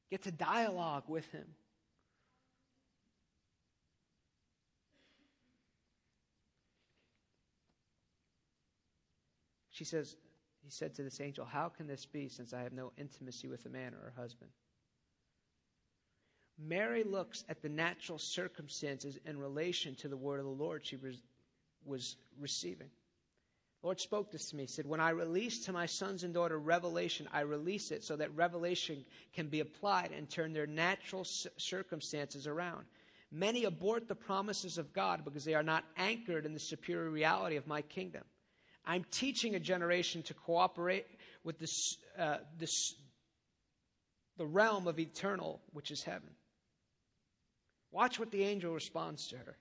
get to dialogue with Him. She says, He said to this angel, How can this be since I have no intimacy with a man or a husband? Mary looks at the natural circumstances in relation to the word of the Lord she was receiving. Lord spoke this to me. He said, When I release to my sons and daughter revelation, I release it so that revelation can be applied and turn their natural circumstances around. Many abort the promises of God because they are not anchored in the superior reality of my kingdom. I'm teaching a generation to cooperate with this, uh, this, the realm of eternal, which is heaven. Watch what the angel responds to her.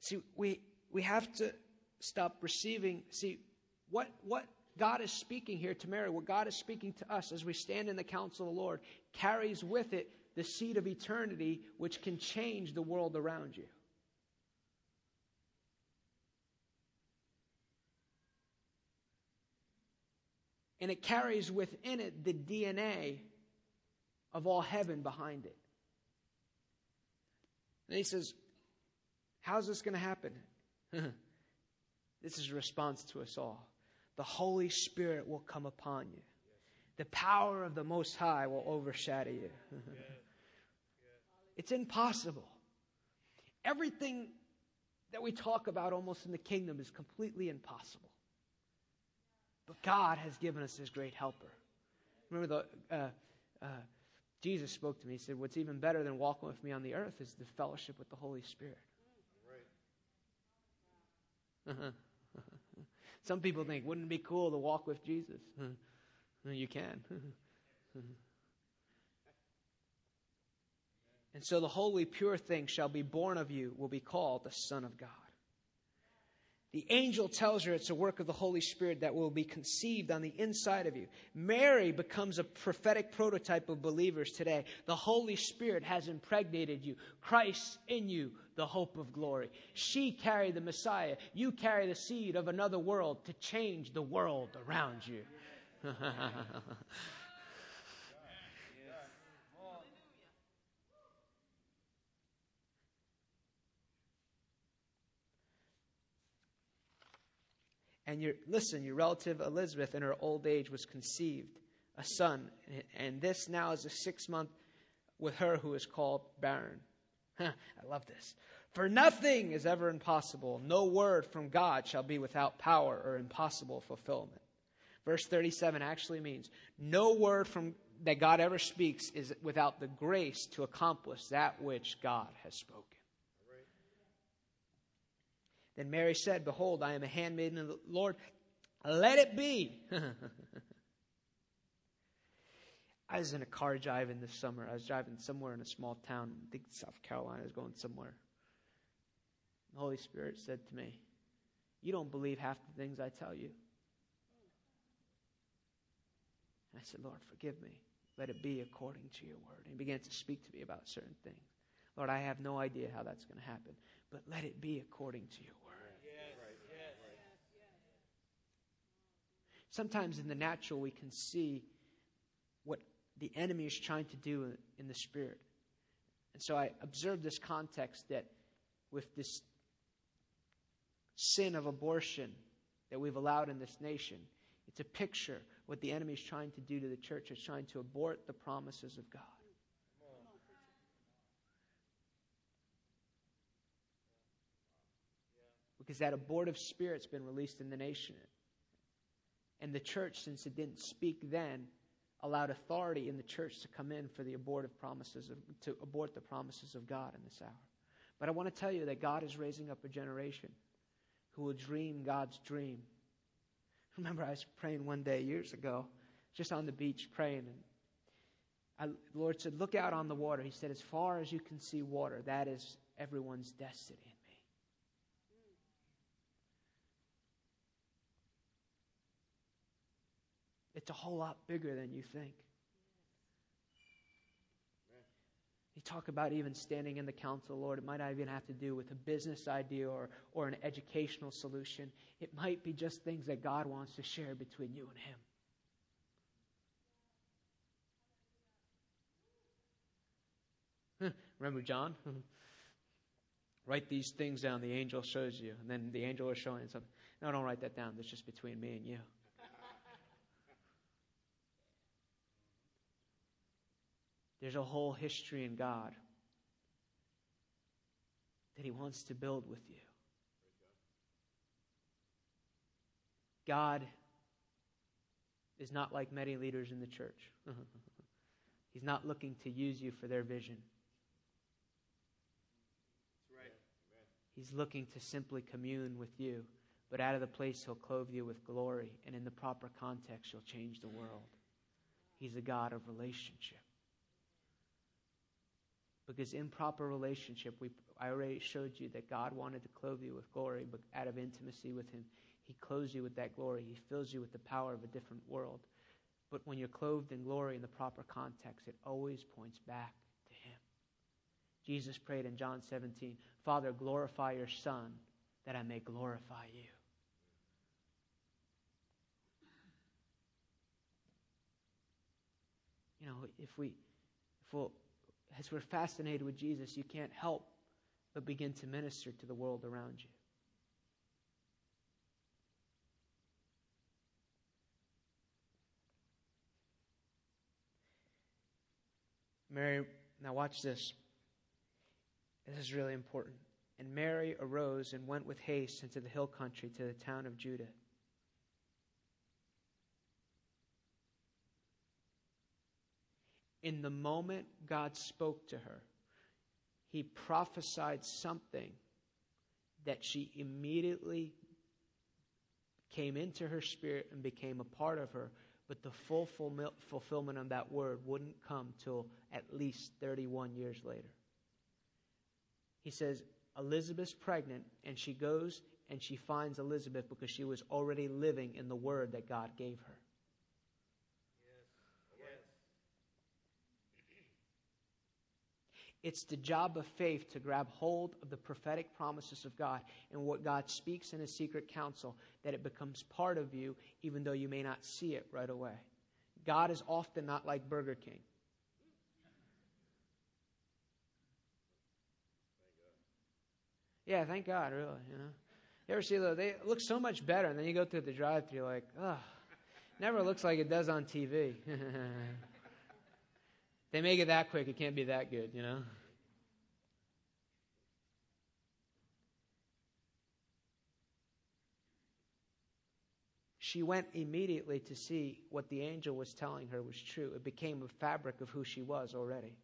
See, we, we have to stop receiving. See, what, what God is speaking here to Mary, what God is speaking to us as we stand in the counsel of the Lord, carries with it the seed of eternity, which can change the world around you. And it carries within it the DNA of all heaven behind it. And he says, How's this going to happen? this is a response to us all. The Holy Spirit will come upon you. The power of the Most High will overshadow you. it's impossible. Everything that we talk about almost in the kingdom is completely impossible. But God has given us His great helper. Remember, the, uh, uh, Jesus spoke to me. He said, What's even better than walking with me on the earth is the fellowship with the Holy Spirit. Some people think, wouldn't it be cool to walk with Jesus? you can. and so the holy, pure thing shall be born of you, will be called the Son of God. The angel tells her it's a work of the Holy Spirit that will be conceived on the inside of you. Mary becomes a prophetic prototype of believers today. The Holy Spirit has impregnated you. Christ in you, the hope of glory. She carried the Messiah. You carry the seed of another world to change the world around you. And your, listen, your relative Elizabeth in her old age was conceived a son, and this now is a six month with her who is called barren. I love this. For nothing is ever impossible. No word from God shall be without power or impossible fulfillment. Verse 37 actually means no word from that God ever speaks is without the grace to accomplish that which God has spoken. Then Mary said, Behold, I am a handmaiden of the Lord. Let it be. I was in a car driving this summer. I was driving somewhere in a small town. I think South Carolina. I was going somewhere. The Holy Spirit said to me, You don't believe half the things I tell you. And I said, Lord, forgive me. Let it be according to your word. And he began to speak to me about certain things. Lord, I have no idea how that's going to happen, but let it be according to your word. Sometimes in the natural, we can see what the enemy is trying to do in the spirit. And so I observed this context that with this sin of abortion that we've allowed in this nation, it's a picture what the enemy is trying to do to the church is trying to abort the promises of God. Because that abortive spirit's been released in the nation. And the church, since it didn't speak then, allowed authority in the church to come in for the abortive promises of, to abort the promises of God in this hour. But I want to tell you that God is raising up a generation who will dream God's dream. Remember, I was praying one day years ago, just on the beach praying, and I, the Lord said, Look out on the water. He said, As far as you can see water, that is everyone's destiny in me. It's a whole lot bigger than you think. You talk about even standing in the counsel, Lord. It might not even have to do with a business idea or, or an educational solution. It might be just things that God wants to share between you and Him. Remember John? write these things down. The angel shows you. And then the angel is showing something. No, don't write that down. That's just between me and you. There's a whole history in God that He wants to build with you. God is not like many leaders in the church. He's not looking to use you for their vision. He's looking to simply commune with you, but out of the place, He'll clothe you with glory, and in the proper context, you'll change the world. He's a God of relationship. Because in proper relationship, we, I already showed you that God wanted to clothe you with glory, but out of intimacy with Him, He clothes you with that glory. He fills you with the power of a different world. But when you're clothed in glory in the proper context, it always points back to Him. Jesus prayed in John 17, Father, glorify your Son, that I may glorify you. You know, if we, if we'll as we're fascinated with Jesus, you can't help but begin to minister to the world around you. Mary, now watch this. This is really important. And Mary arose and went with haste into the hill country to the town of Judah. In the moment God spoke to her, he prophesied something that she immediately came into her spirit and became a part of her, but the full fulfillment of that word wouldn't come till at least 31 years later. He says, Elizabeth's pregnant, and she goes and she finds Elizabeth because she was already living in the word that God gave her. It's the job of faith to grab hold of the prophetic promises of God and what God speaks in His secret counsel, that it becomes part of you, even though you may not see it right away. God is often not like Burger King. Yeah, thank God, really. You know, you ever see those? They look so much better, and then you go through the drive-through, like, oh, never looks like it does on TV. They make it that quick, it can't be that good, you know? She went immediately to see what the angel was telling her was true. It became a fabric of who she was already.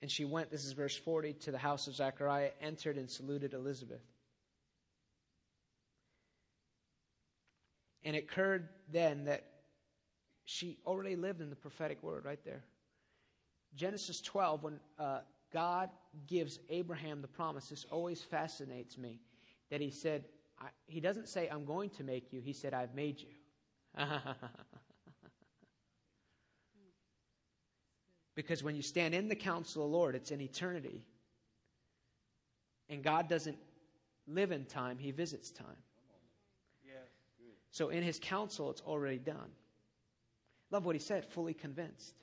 And she went, this is verse 40, to the house of Zechariah, entered and saluted Elizabeth. And it occurred then that she already lived in the prophetic word right there. Genesis 12, when uh, God gives Abraham the promise, this always fascinates me that he said, I, he doesn't say, I'm going to make you. He said, I've made you. because when you stand in the counsel of the Lord, it's in eternity. And God doesn't live in time, He visits time. So in His counsel, it's already done. Love what He said, fully convinced.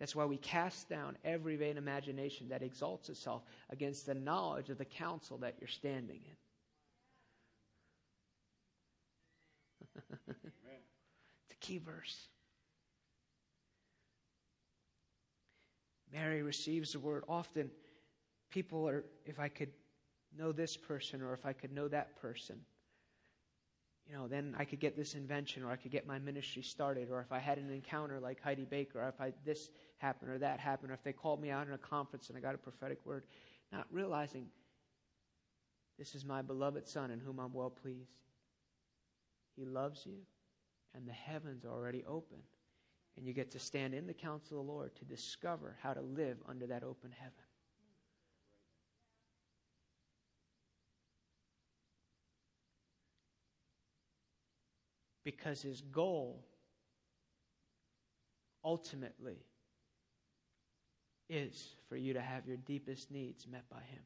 That's why we cast down every vain imagination that exalts itself against the knowledge of the counsel that you're standing in. It's a key verse. Mary receives the word. Often, people are, if I could know this person or if I could know that person, you know, then I could get this invention or I could get my ministry started or if I had an encounter like Heidi Baker or if I, this happened or that happened or if they called me out in a conference and I got a prophetic word, not realizing this is my beloved son in whom I'm well pleased. He loves you and the heavens are already open. And you get to stand in the counsel of the Lord to discover how to live under that open heaven. because his goal ultimately is for you to have your deepest needs met by him.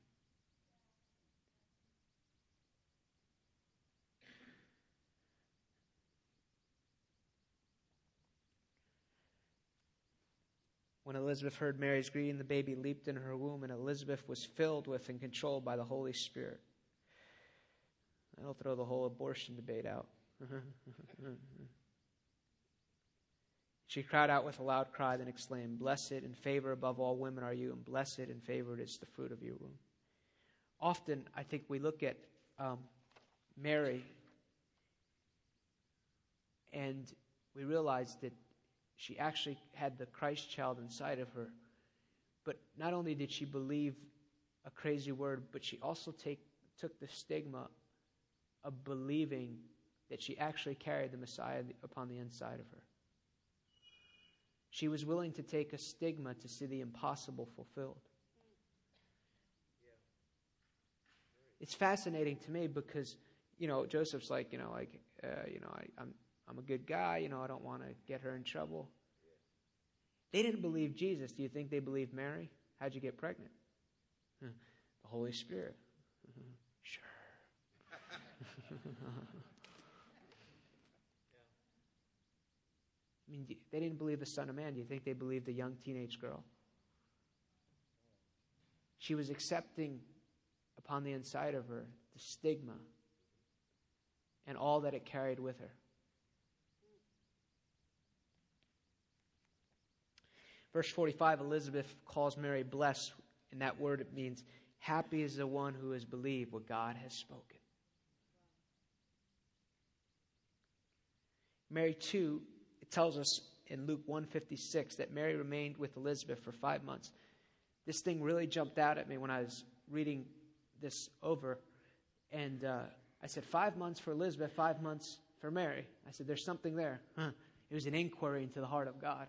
When Elizabeth heard Mary's greeting, the baby leaped in her womb, and Elizabeth was filled with and controlled by the Holy Spirit. That'll throw the whole abortion debate out. she cried out with a loud cry, then exclaimed, Blessed and favored above all women are you, and blessed and favored is the fruit of your womb. Often, I think we look at um, Mary and we realize that she actually had the Christ child inside of her. But not only did she believe a crazy word, but she also take, took the stigma of believing that she actually carried the Messiah upon the inside of her. She was willing to take a stigma to see the impossible fulfilled. It's fascinating to me because, you know, Joseph's like, you know, like, uh, you know, I, I'm, I'm a good guy, you know, I don't want to get her in trouble. They didn't believe Jesus. Do you think they believed Mary? How'd you get pregnant? The Holy Spirit. Mm-hmm. Sure. I mean, they didn't believe the Son of Man. Do you think they believed the young teenage girl? She was accepting upon the inside of her the stigma and all that it carried with her. Verse 45 Elizabeth calls Mary blessed. In that word, it means happy is the one who has believed what God has spoken. Mary, too, it tells us in Luke 156 that Mary remained with Elizabeth for five months. This thing really jumped out at me when I was reading this over. And uh, I said, Five months for Elizabeth, five months for Mary. I said, There's something there. Huh. It was an inquiry into the heart of God.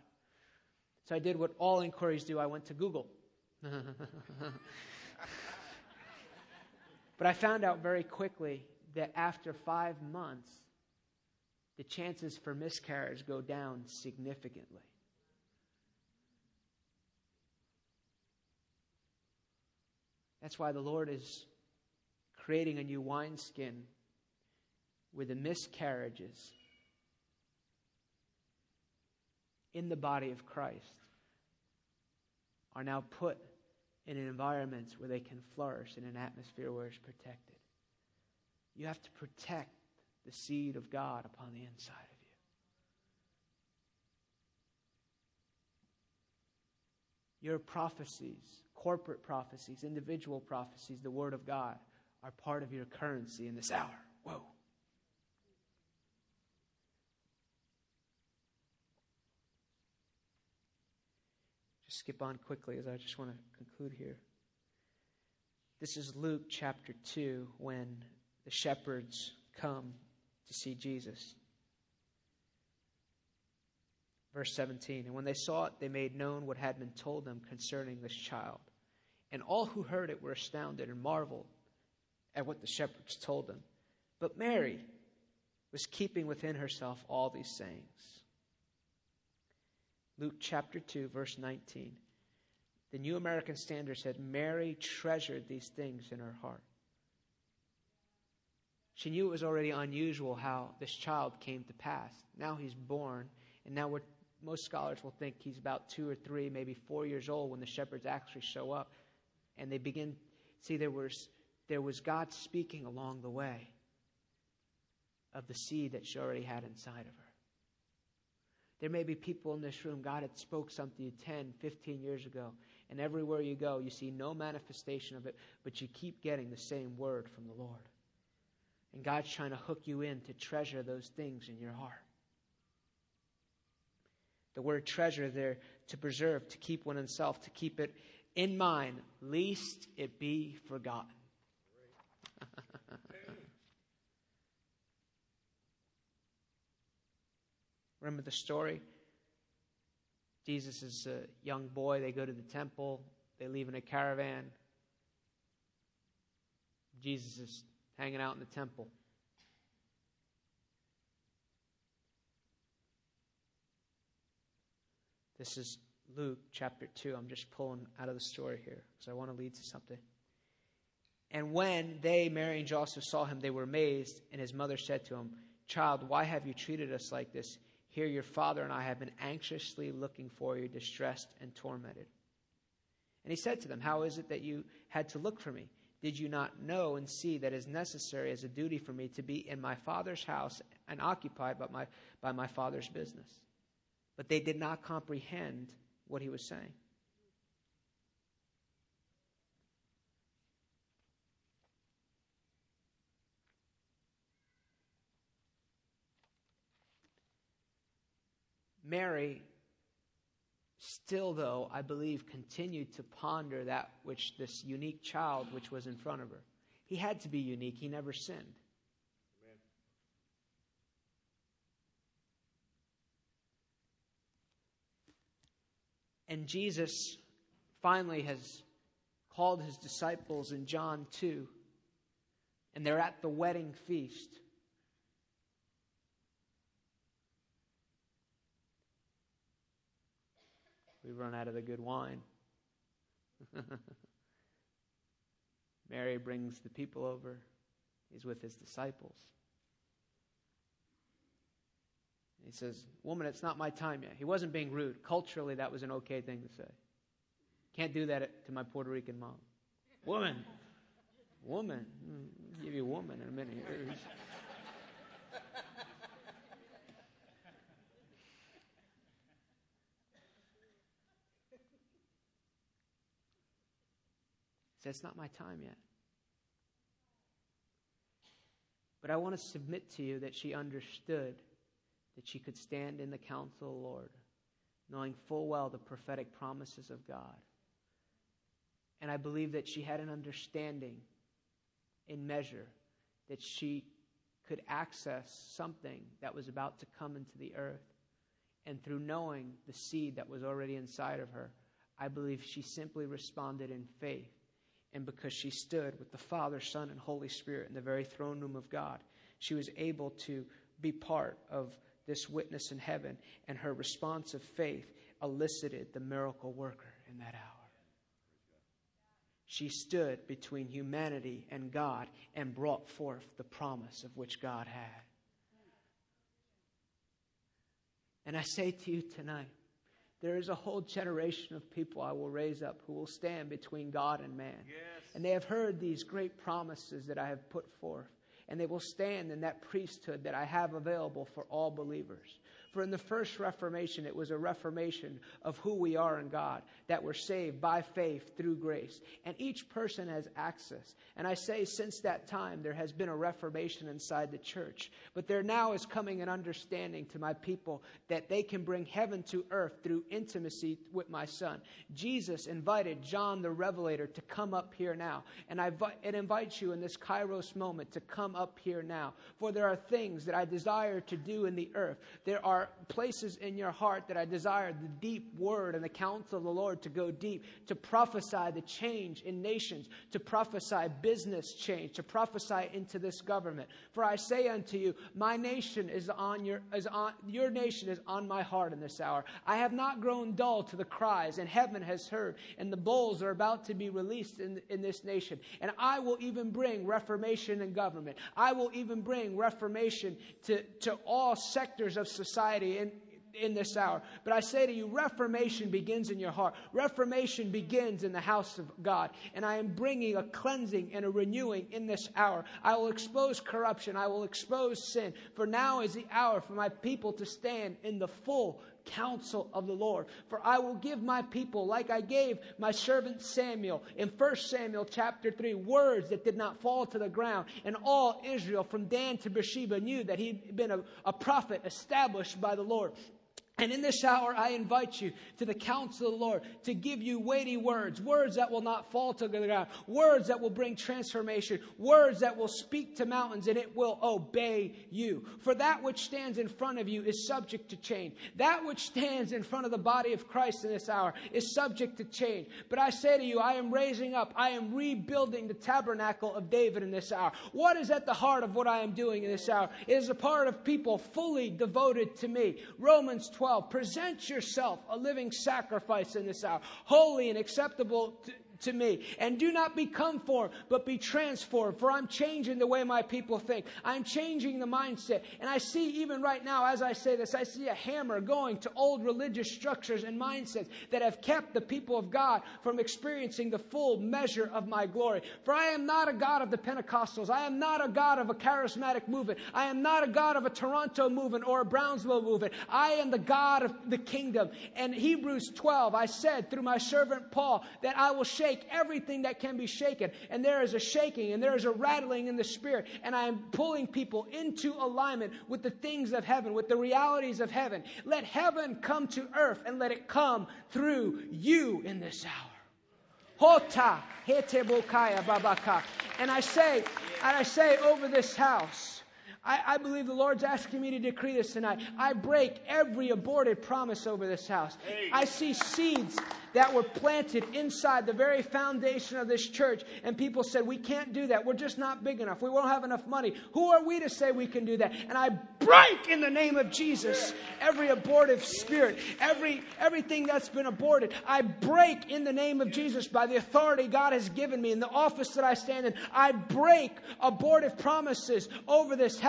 So I did what all inquiries do I went to Google. but I found out very quickly that after five months, the chances for miscarriage go down significantly. That's why the Lord is creating a new wineskin where the miscarriages in the body of Christ are now put in environments where they can flourish in an atmosphere where it's protected. You have to protect the seed of God upon the inside of you. Your prophecies, corporate prophecies, individual prophecies, the Word of God are part of your currency in this hour. Whoa. Skip on quickly as I just want to conclude here. This is Luke chapter 2 when the shepherds come to see Jesus. Verse 17 And when they saw it, they made known what had been told them concerning this child. And all who heard it were astounded and marveled at what the shepherds told them. But Mary was keeping within herself all these sayings. Luke chapter 2, verse 19. The New American Standard said, Mary treasured these things in her heart. She knew it was already unusual how this child came to pass. Now he's born, and now most scholars will think he's about two or three, maybe four years old when the shepherds actually show up. And they begin, see, there was, there was God speaking along the way of the seed that she already had inside of her. There may be people in this room, God had spoke something to you 10, 15 years ago, and everywhere you go, you see no manifestation of it, but you keep getting the same word from the Lord. And God's trying to hook you in to treasure those things in your heart. The word treasure there to preserve, to keep one in self, to keep it in mind, lest it be forgotten. Remember the story? Jesus is a young boy. They go to the temple, they leave in a caravan. Jesus is hanging out in the temple. This is Luke chapter 2. I'm just pulling out of the story here because I want to lead to something. And when they, Mary and Joseph, saw him, they were amazed. And his mother said to him, Child, why have you treated us like this? Here, your father and I have been anxiously looking for you, distressed and tormented. And he said to them, How is it that you had to look for me? Did you not know and see that it is necessary as a duty for me to be in my father's house and occupied by my, by my father's business? But they did not comprehend what he was saying. Mary still, though, I believe, continued to ponder that which this unique child which was in front of her. He had to be unique, he never sinned. And Jesus finally has called his disciples in John 2, and they're at the wedding feast. We run out of the good wine. Mary brings the people over. He's with his disciples. He says, Woman, it's not my time yet. He wasn't being rude. Culturally, that was an okay thing to say. Can't do that to my Puerto Rican mom. Woman. Woman. I'll give you a woman in a minute. Said, It's not my time yet. But I want to submit to you that she understood that she could stand in the counsel of the Lord, knowing full well the prophetic promises of God. And I believe that she had an understanding in measure that she could access something that was about to come into the earth. And through knowing the seed that was already inside of her, I believe she simply responded in faith and because she stood with the Father, Son, and Holy Spirit in the very throne room of God, she was able to be part of this witness in heaven, and her response of faith elicited the miracle worker in that hour. She stood between humanity and God and brought forth the promise of which God had. And I say to you tonight, there is a whole generation of people I will raise up who will stand between God and man. Yes. And they have heard these great promises that I have put forth. And they will stand in that priesthood that I have available for all believers. For in the first Reformation, it was a reformation of who we are in God, that we're saved by faith through grace. And each person has access. And I say, since that time, there has been a reformation inside the church. But there now is coming an understanding to my people that they can bring heaven to earth through intimacy with my son. Jesus invited John the Revelator to come up here now. And I, it invites you in this Kairos moment to come up here now. For there are things that I desire to do in the earth. There are are places in your heart that I desire the deep word and the counsel of the Lord to go deep, to prophesy the change in nations, to prophesy business change, to prophesy into this government. For I say unto you, my nation is on your, is on, your nation is on my heart in this hour. I have not grown dull to the cries, and heaven has heard, and the bowls are about to be released in, in this nation. And I will even bring reformation in government. I will even bring reformation to, to all sectors of society society in, in this hour. But I say to you, reformation begins in your heart. Reformation begins in the house of God. And I am bringing a cleansing and a renewing in this hour. I will expose corruption. I will expose sin. For now is the hour for my people to stand in the full counsel of the Lord. For I will give my people, like I gave my servant Samuel in 1 Samuel chapter 3, words that did not fall to the ground. And all Israel from Dan to Beersheba knew that he'd been a, a prophet established by the Lord. And in this hour, I invite you to the counsel of the Lord to give you weighty words, words that will not fall to the ground, words that will bring transformation, words that will speak to mountains and it will obey you. For that which stands in front of you is subject to change. That which stands in front of the body of Christ in this hour is subject to change. But I say to you, I am raising up, I am rebuilding the tabernacle of David in this hour. What is at the heart of what I am doing in this hour? It is a part of people fully devoted to me. Romans 12 12 present yourself a living sacrifice in this hour, holy and acceptable to, me. And do not be conformed, but be transformed. For I'm changing the way my people think. I'm changing the mindset. And I see even right now, as I say this, I see a hammer going to old religious structures and mindsets that have kept the people of God from experiencing the full measure of my glory. For I am not a God of the Pentecostals. I am not a God of a charismatic movement. I am not a God of a Toronto movement or a Brownsville movement. I am the God of the kingdom. And Hebrews 12, I said through my servant Paul that I will shake shake everything that can be shaken. And there is a shaking and there is a rattling in the spirit. And I am pulling people into alignment with the things of heaven, with the realities of heaven. Let heaven come to earth and let it come through you in this hour. Hota hetebokaya babaka. And I say, and I say over this house, I, I, believe the Lord's asking me to decree this tonight. I break every aborted promise over this house. I see seeds that were planted inside the very foundation of this church. And people said, We can't do that. We're just not big enough. We won't have enough money. Who are we to say we can do that? And I break in the name of Jesus every abortive spirit, every everything that's been aborted. I break in the name of Jesus by the authority God has given me in the office that I stand in. I break abortive promises over this house.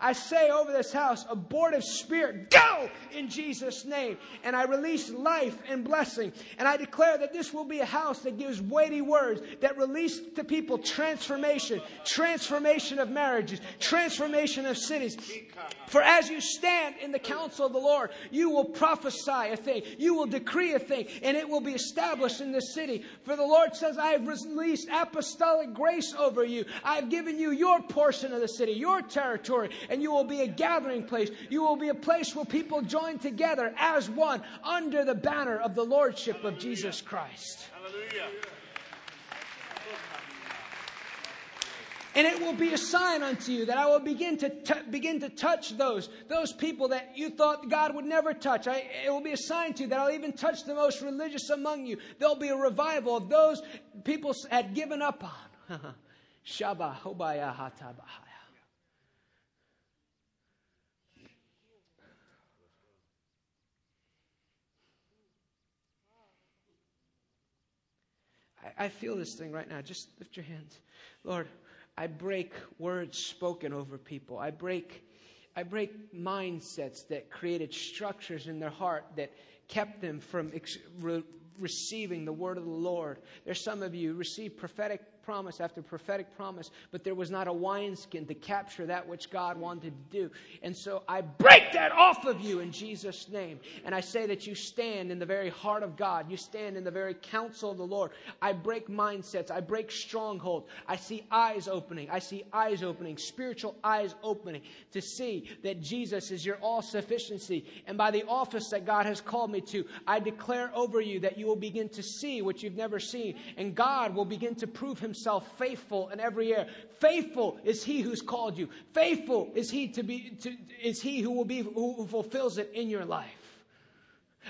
I say over this house, abortive spirit, go in Jesus' name. And I release life and blessing. And I declare that this will be a house that gives weighty words that release to people transformation, transformation of marriages, transformation of cities. For as you stand in the counsel of the Lord, you will prophesy a thing, you will decree a thing, and it will be established in this city. For the Lord says, I have released apostolic grace over you. I have given you your portion of the city, your territory, and you will be a gathering place. You will be a place where people join together as one under the banner of the Lordship of of Jesus Christ. Hallelujah. And it will be a sign unto you that I will begin to t- begin to touch those those people that you thought God would never touch. I, it will be a sign to you that I'll even touch the most religious among you. There'll be a revival of those people had given up on. Shabbat hobaya hatabahaya. I, feel this thing right now. Just lift your hands. Lord, I break words spoken over people. I break, I break mindsets that created structures in their heart that kept them from ex- re- receiving the word of the Lord. There's some of you receive prophetic promise after prophetic promise, but there was not a wineskin to capture that which God wanted to do. And so I break that off of you in Jesus' name. And I say that you stand in the very heart of God. You stand in the very counsel of the Lord. I break mindsets. I break strongholds. I see eyes opening. I see eyes opening, spiritual eyes opening to see that Jesus is your all sufficiency. And by the office that God has called me to, I declare over you that you will begin to see what you've never seen. And God will begin to prove himself faithful in every year. Faithful is he who's called you. Faithful is he to be to, is he who will be who fulfills it in your life.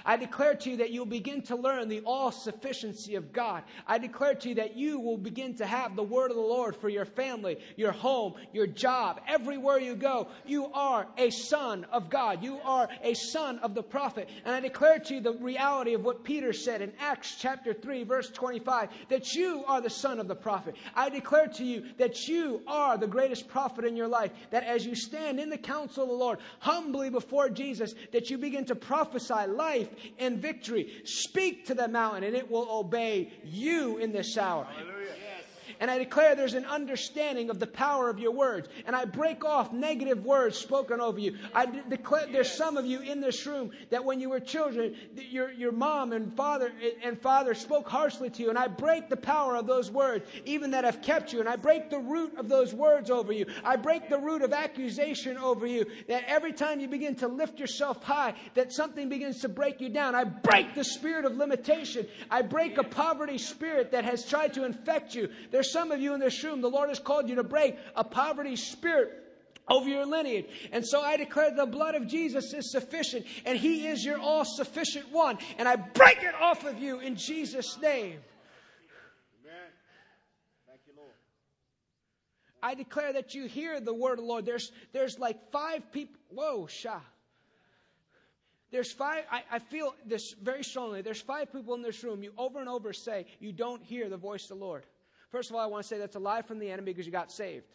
I declare to you that you'll begin to learn the all sufficiency of God. I declare to you that you will begin to have the word of the Lord for your family, your home, your job, everywhere you go. You are a son of God. You are a son of the prophet. And I declare to you the reality of what Peter said in Acts chapter 3, verse 25, that you are the son of the prophet. I declare to you that you are the greatest prophet in your life. That as you stand in the counsel of the Lord, humbly before Jesus, that you begin to prophesy life life and victory. Speak to the mountain and it will obey you in this hour. Hallelujah. And I declare there's an understanding of the power of your words. And I break off negative words spoken over you. I de- declare there's some of you in this room that when you were children, your, your mom and father and father spoke harshly to you. And I break the power of those words, even that have kept you. And I break the root of those words over you. I break the root of accusation over you. That every time you begin to lift yourself high, that something begins to break you down. I break the spirit of limitation. I break a poverty spirit that has tried to infect you. There's some of you in this room, the Lord has called you to break a poverty spirit over your lineage. And so I declare the blood of Jesus is sufficient and he is your all sufficient one. And I break it off of you in Jesus' name. Amen. Thank you, Lord. I declare that you hear the word of the Lord. There's, there's like five people. Whoa, Shah. There's five, I, I, feel this very strongly. There's five people in this room. You over and over say you don't hear the voice of the Lord. First of all, I want to say that's a lie from the enemy because you got saved.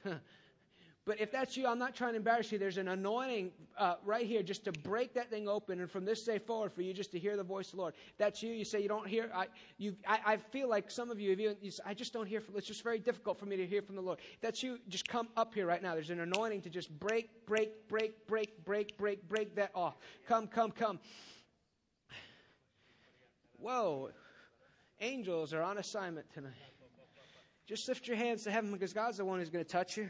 but if that's you, I'm not trying to embarrass you. There's an anointing uh, right here just to break that thing open, and from this day forward, for you just to hear the voice of the Lord. That's you. You say you don't hear. I, you, I, I feel like some of you, if you, you say, I just don't hear. From, it's just very difficult for me to hear from the Lord. If that's you. Just come up here right now. There's an anointing to just break, break, break, break, break, break, break that off. Come, come, come. Whoa. Angels are on assignment tonight. Just lift your hands to heaven because God's the one who's going to touch you.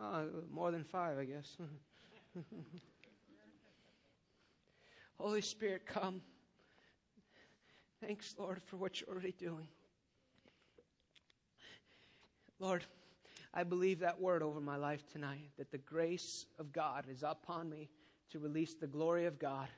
Oh, more than five, I guess. Holy Spirit, come. Thanks, Lord, for what you're already doing. Lord, I believe that word over my life tonight that the grace of God is upon me to release the glory of God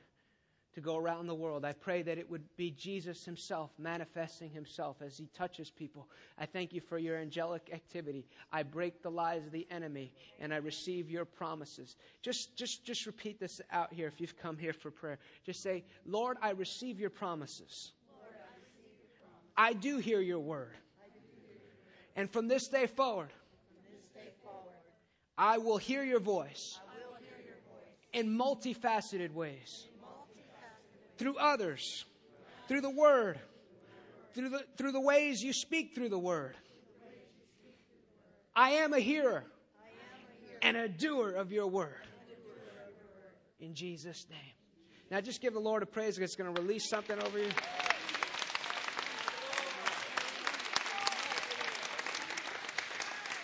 to go around the world. I pray that it would be Jesus himself manifesting himself as he touches people. I thank you for your angelic activity. I break the lies of the enemy and I receive your promises. Just just just repeat this out here if you've come here for prayer. Just say, "Lord, I receive your promises." I, do hear your word. And from this day forward, I, will hear your voice, hear your voice in multifaceted ways through others, through the Word, through the, through the ways you speak through the Word. I am a hearer and a doer of your Word. In Jesus' name. Now just give the Lord a praise. It's going to release something over you.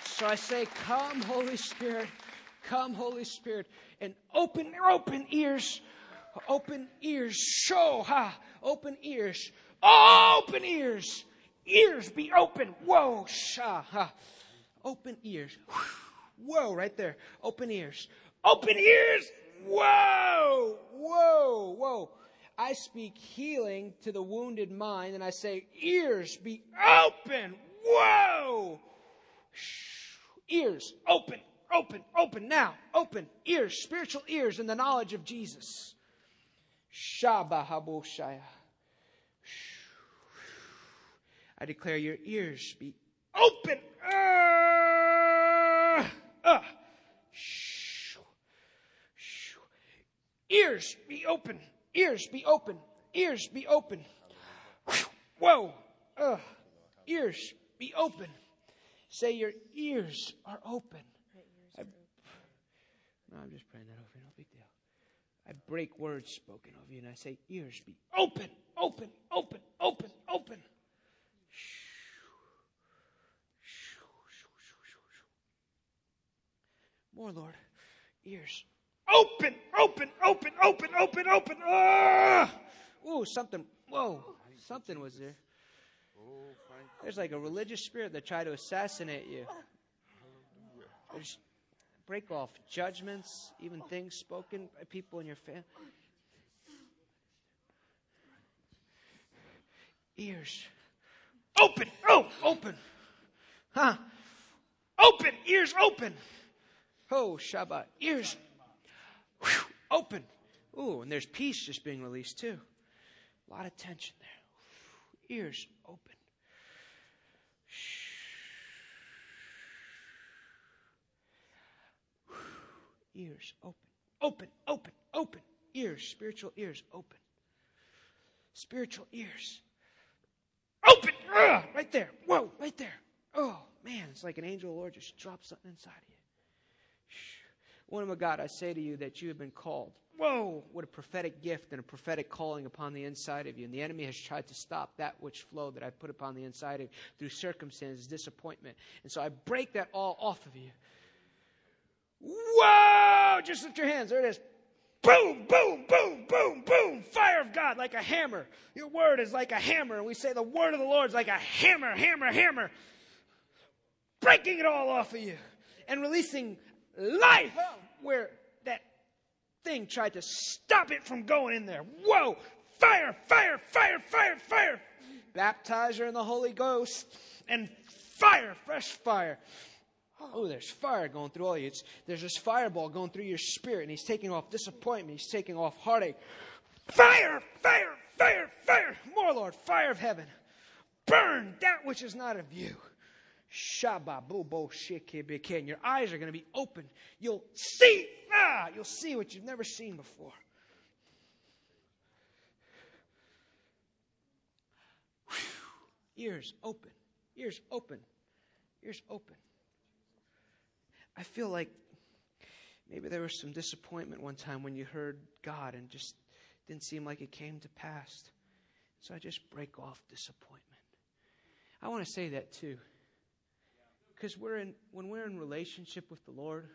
So I say, Come, Holy Spirit. Come, Holy Spirit, and open, your open ears Open ears. Show, ha. Open ears. Open ears. Ears be open. Whoa, sha, ha. Open ears. Whoa, right there. Open ears. Open ears. Whoa, whoa, whoa. I speak healing to the wounded mind and I say, ears be open. Whoa. Ears open, open, open now. Open ears, spiritual ears in the knowledge of Jesus. Shabahaboshaya. I declare your ears be open. Uh, uh. Ears be open. Ears be open. ears be open. Whoa. Ugh. Ears be open. Say your ears are open. I, no, I'm just praying that over. I break words spoken of you and I say, ears be open, open, open, open, open. More, Lord. Ears. Open, open, open, open, open, open. Ah! Ooh, something. Whoa, something was there. There's like a religious spirit that tried to assassinate you. There's break off judgments, even things spoken by people in your family. Ears. Open! Oh, open! Huh? Open! Ears open! Oh, Shabbat. Ears whew, open. Ooh, and there's peace just being released too. A lot of tension there. Ears open. Ears open. Open, open, open. Ears, spiritual ears open. Spiritual ears. Open! Ugh, right there. Whoa, right there. Oh, man, it's like an angel of the Lord just dropped something inside of you. One of my God, I say to you that you have been called. Whoa, what a prophetic gift and a prophetic calling upon the inside of you. And the enemy has tried to stop that which flow that I put upon the inside of you through circumstances, disappointment. And so I break that all off of you. Whoa! Just lift your hands. There it is. Boom, boom, boom, boom, boom. Fire of God like a hammer. Your word is like a hammer. And we say the word of the Lord is like a hammer, hammer, hammer. Breaking it all off of you and releasing life where that thing tried to stop it from going in there. Whoa! Fire, fire, fire, fire, fire. Baptize her in the Holy Ghost and fire, fresh fire. Oh, there's fire going through all you. It's, there's this fireball going through your spirit, and he's taking off disappointment. He's taking off heartache. Fire, fire, fire, fire. More, Lord, fire of heaven. Burn that which is not of you. Shababubo shikibike. Your eyes are going to be open. You'll see, ah, you'll see what you've never seen before. Whew. Ears open. Ears open. Ears open. I feel like maybe there was some disappointment one time when you heard God and just didn't seem like it came to pass. So I just break off disappointment. I want to say that too because we're in when we're in relationship with the Lord.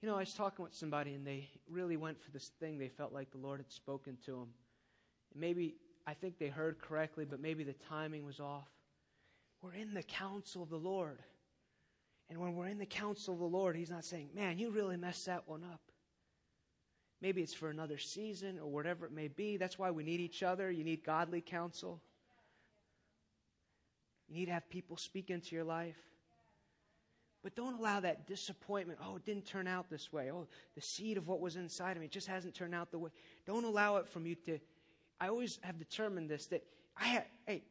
You know, I was talking with somebody and they really went for this thing they felt like the Lord had spoken to them. maybe I think they heard correctly, but maybe the timing was off. We're in the counsel of the Lord. And when we're in the counsel of the Lord, He's not saying, Man, you really messed that one up. Maybe it's for another season or whatever it may be. That's why we need each other. You need godly counsel. You need to have people speak into your life. But don't allow that disappointment. Oh, it didn't turn out this way. Oh, the seed of what was inside of me just hasn't turned out the way. Don't allow it from you to. I always have determined this that I have, hey,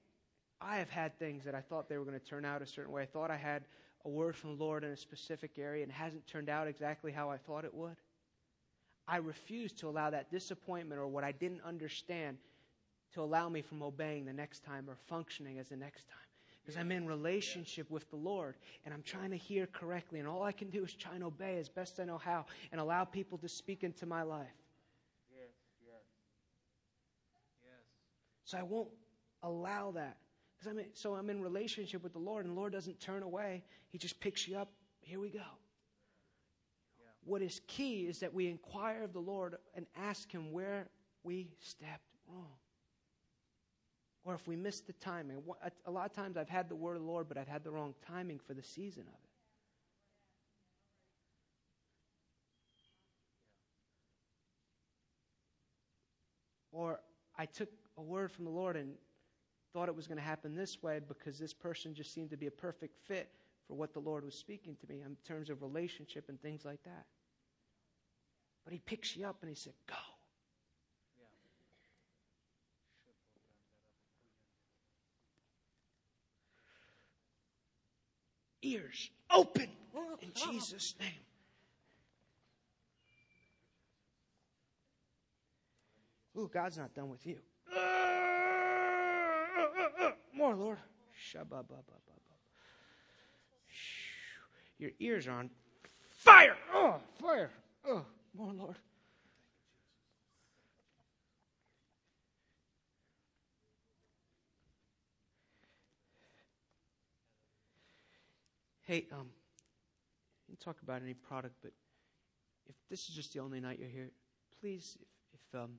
I have had things that I thought they were going to turn out a certain way. I thought I had a word from the Lord in a specific area and it hasn't turned out exactly how I thought it would. I refuse to allow that disappointment or what I didn't understand to allow me from obeying the next time or functioning as the next time because I'm in relationship with the Lord and I'm trying to hear correctly. And all I can do is try and obey as best I know how and allow people to speak into my life. Yes, yes. Yes. So I won't allow that. Because I'm in, so I'm in relationship with the Lord and the Lord doesn't turn away. He just picks you up. Here we go. Yeah. What is key is that we inquire of the Lord and ask Him where we stepped wrong or if we missed the timing. A lot of times I've had the word of the Lord, but I've had the wrong timing for the season of it. Or I took a word from the Lord and thought it was going to happen this way because this person just seemed to be a perfect fit for what the Lord was speaking to me in terms of relationship and things like that. But He picks you up and He said, Go. ears open in Jesus' name. Ooh, God's not done with you. More, Lord. Your ears are on fire. Oh, fire. Oh, more, Lord. Hey, um, you talk about any product, but if this is just the only night you're here, please, if, if um,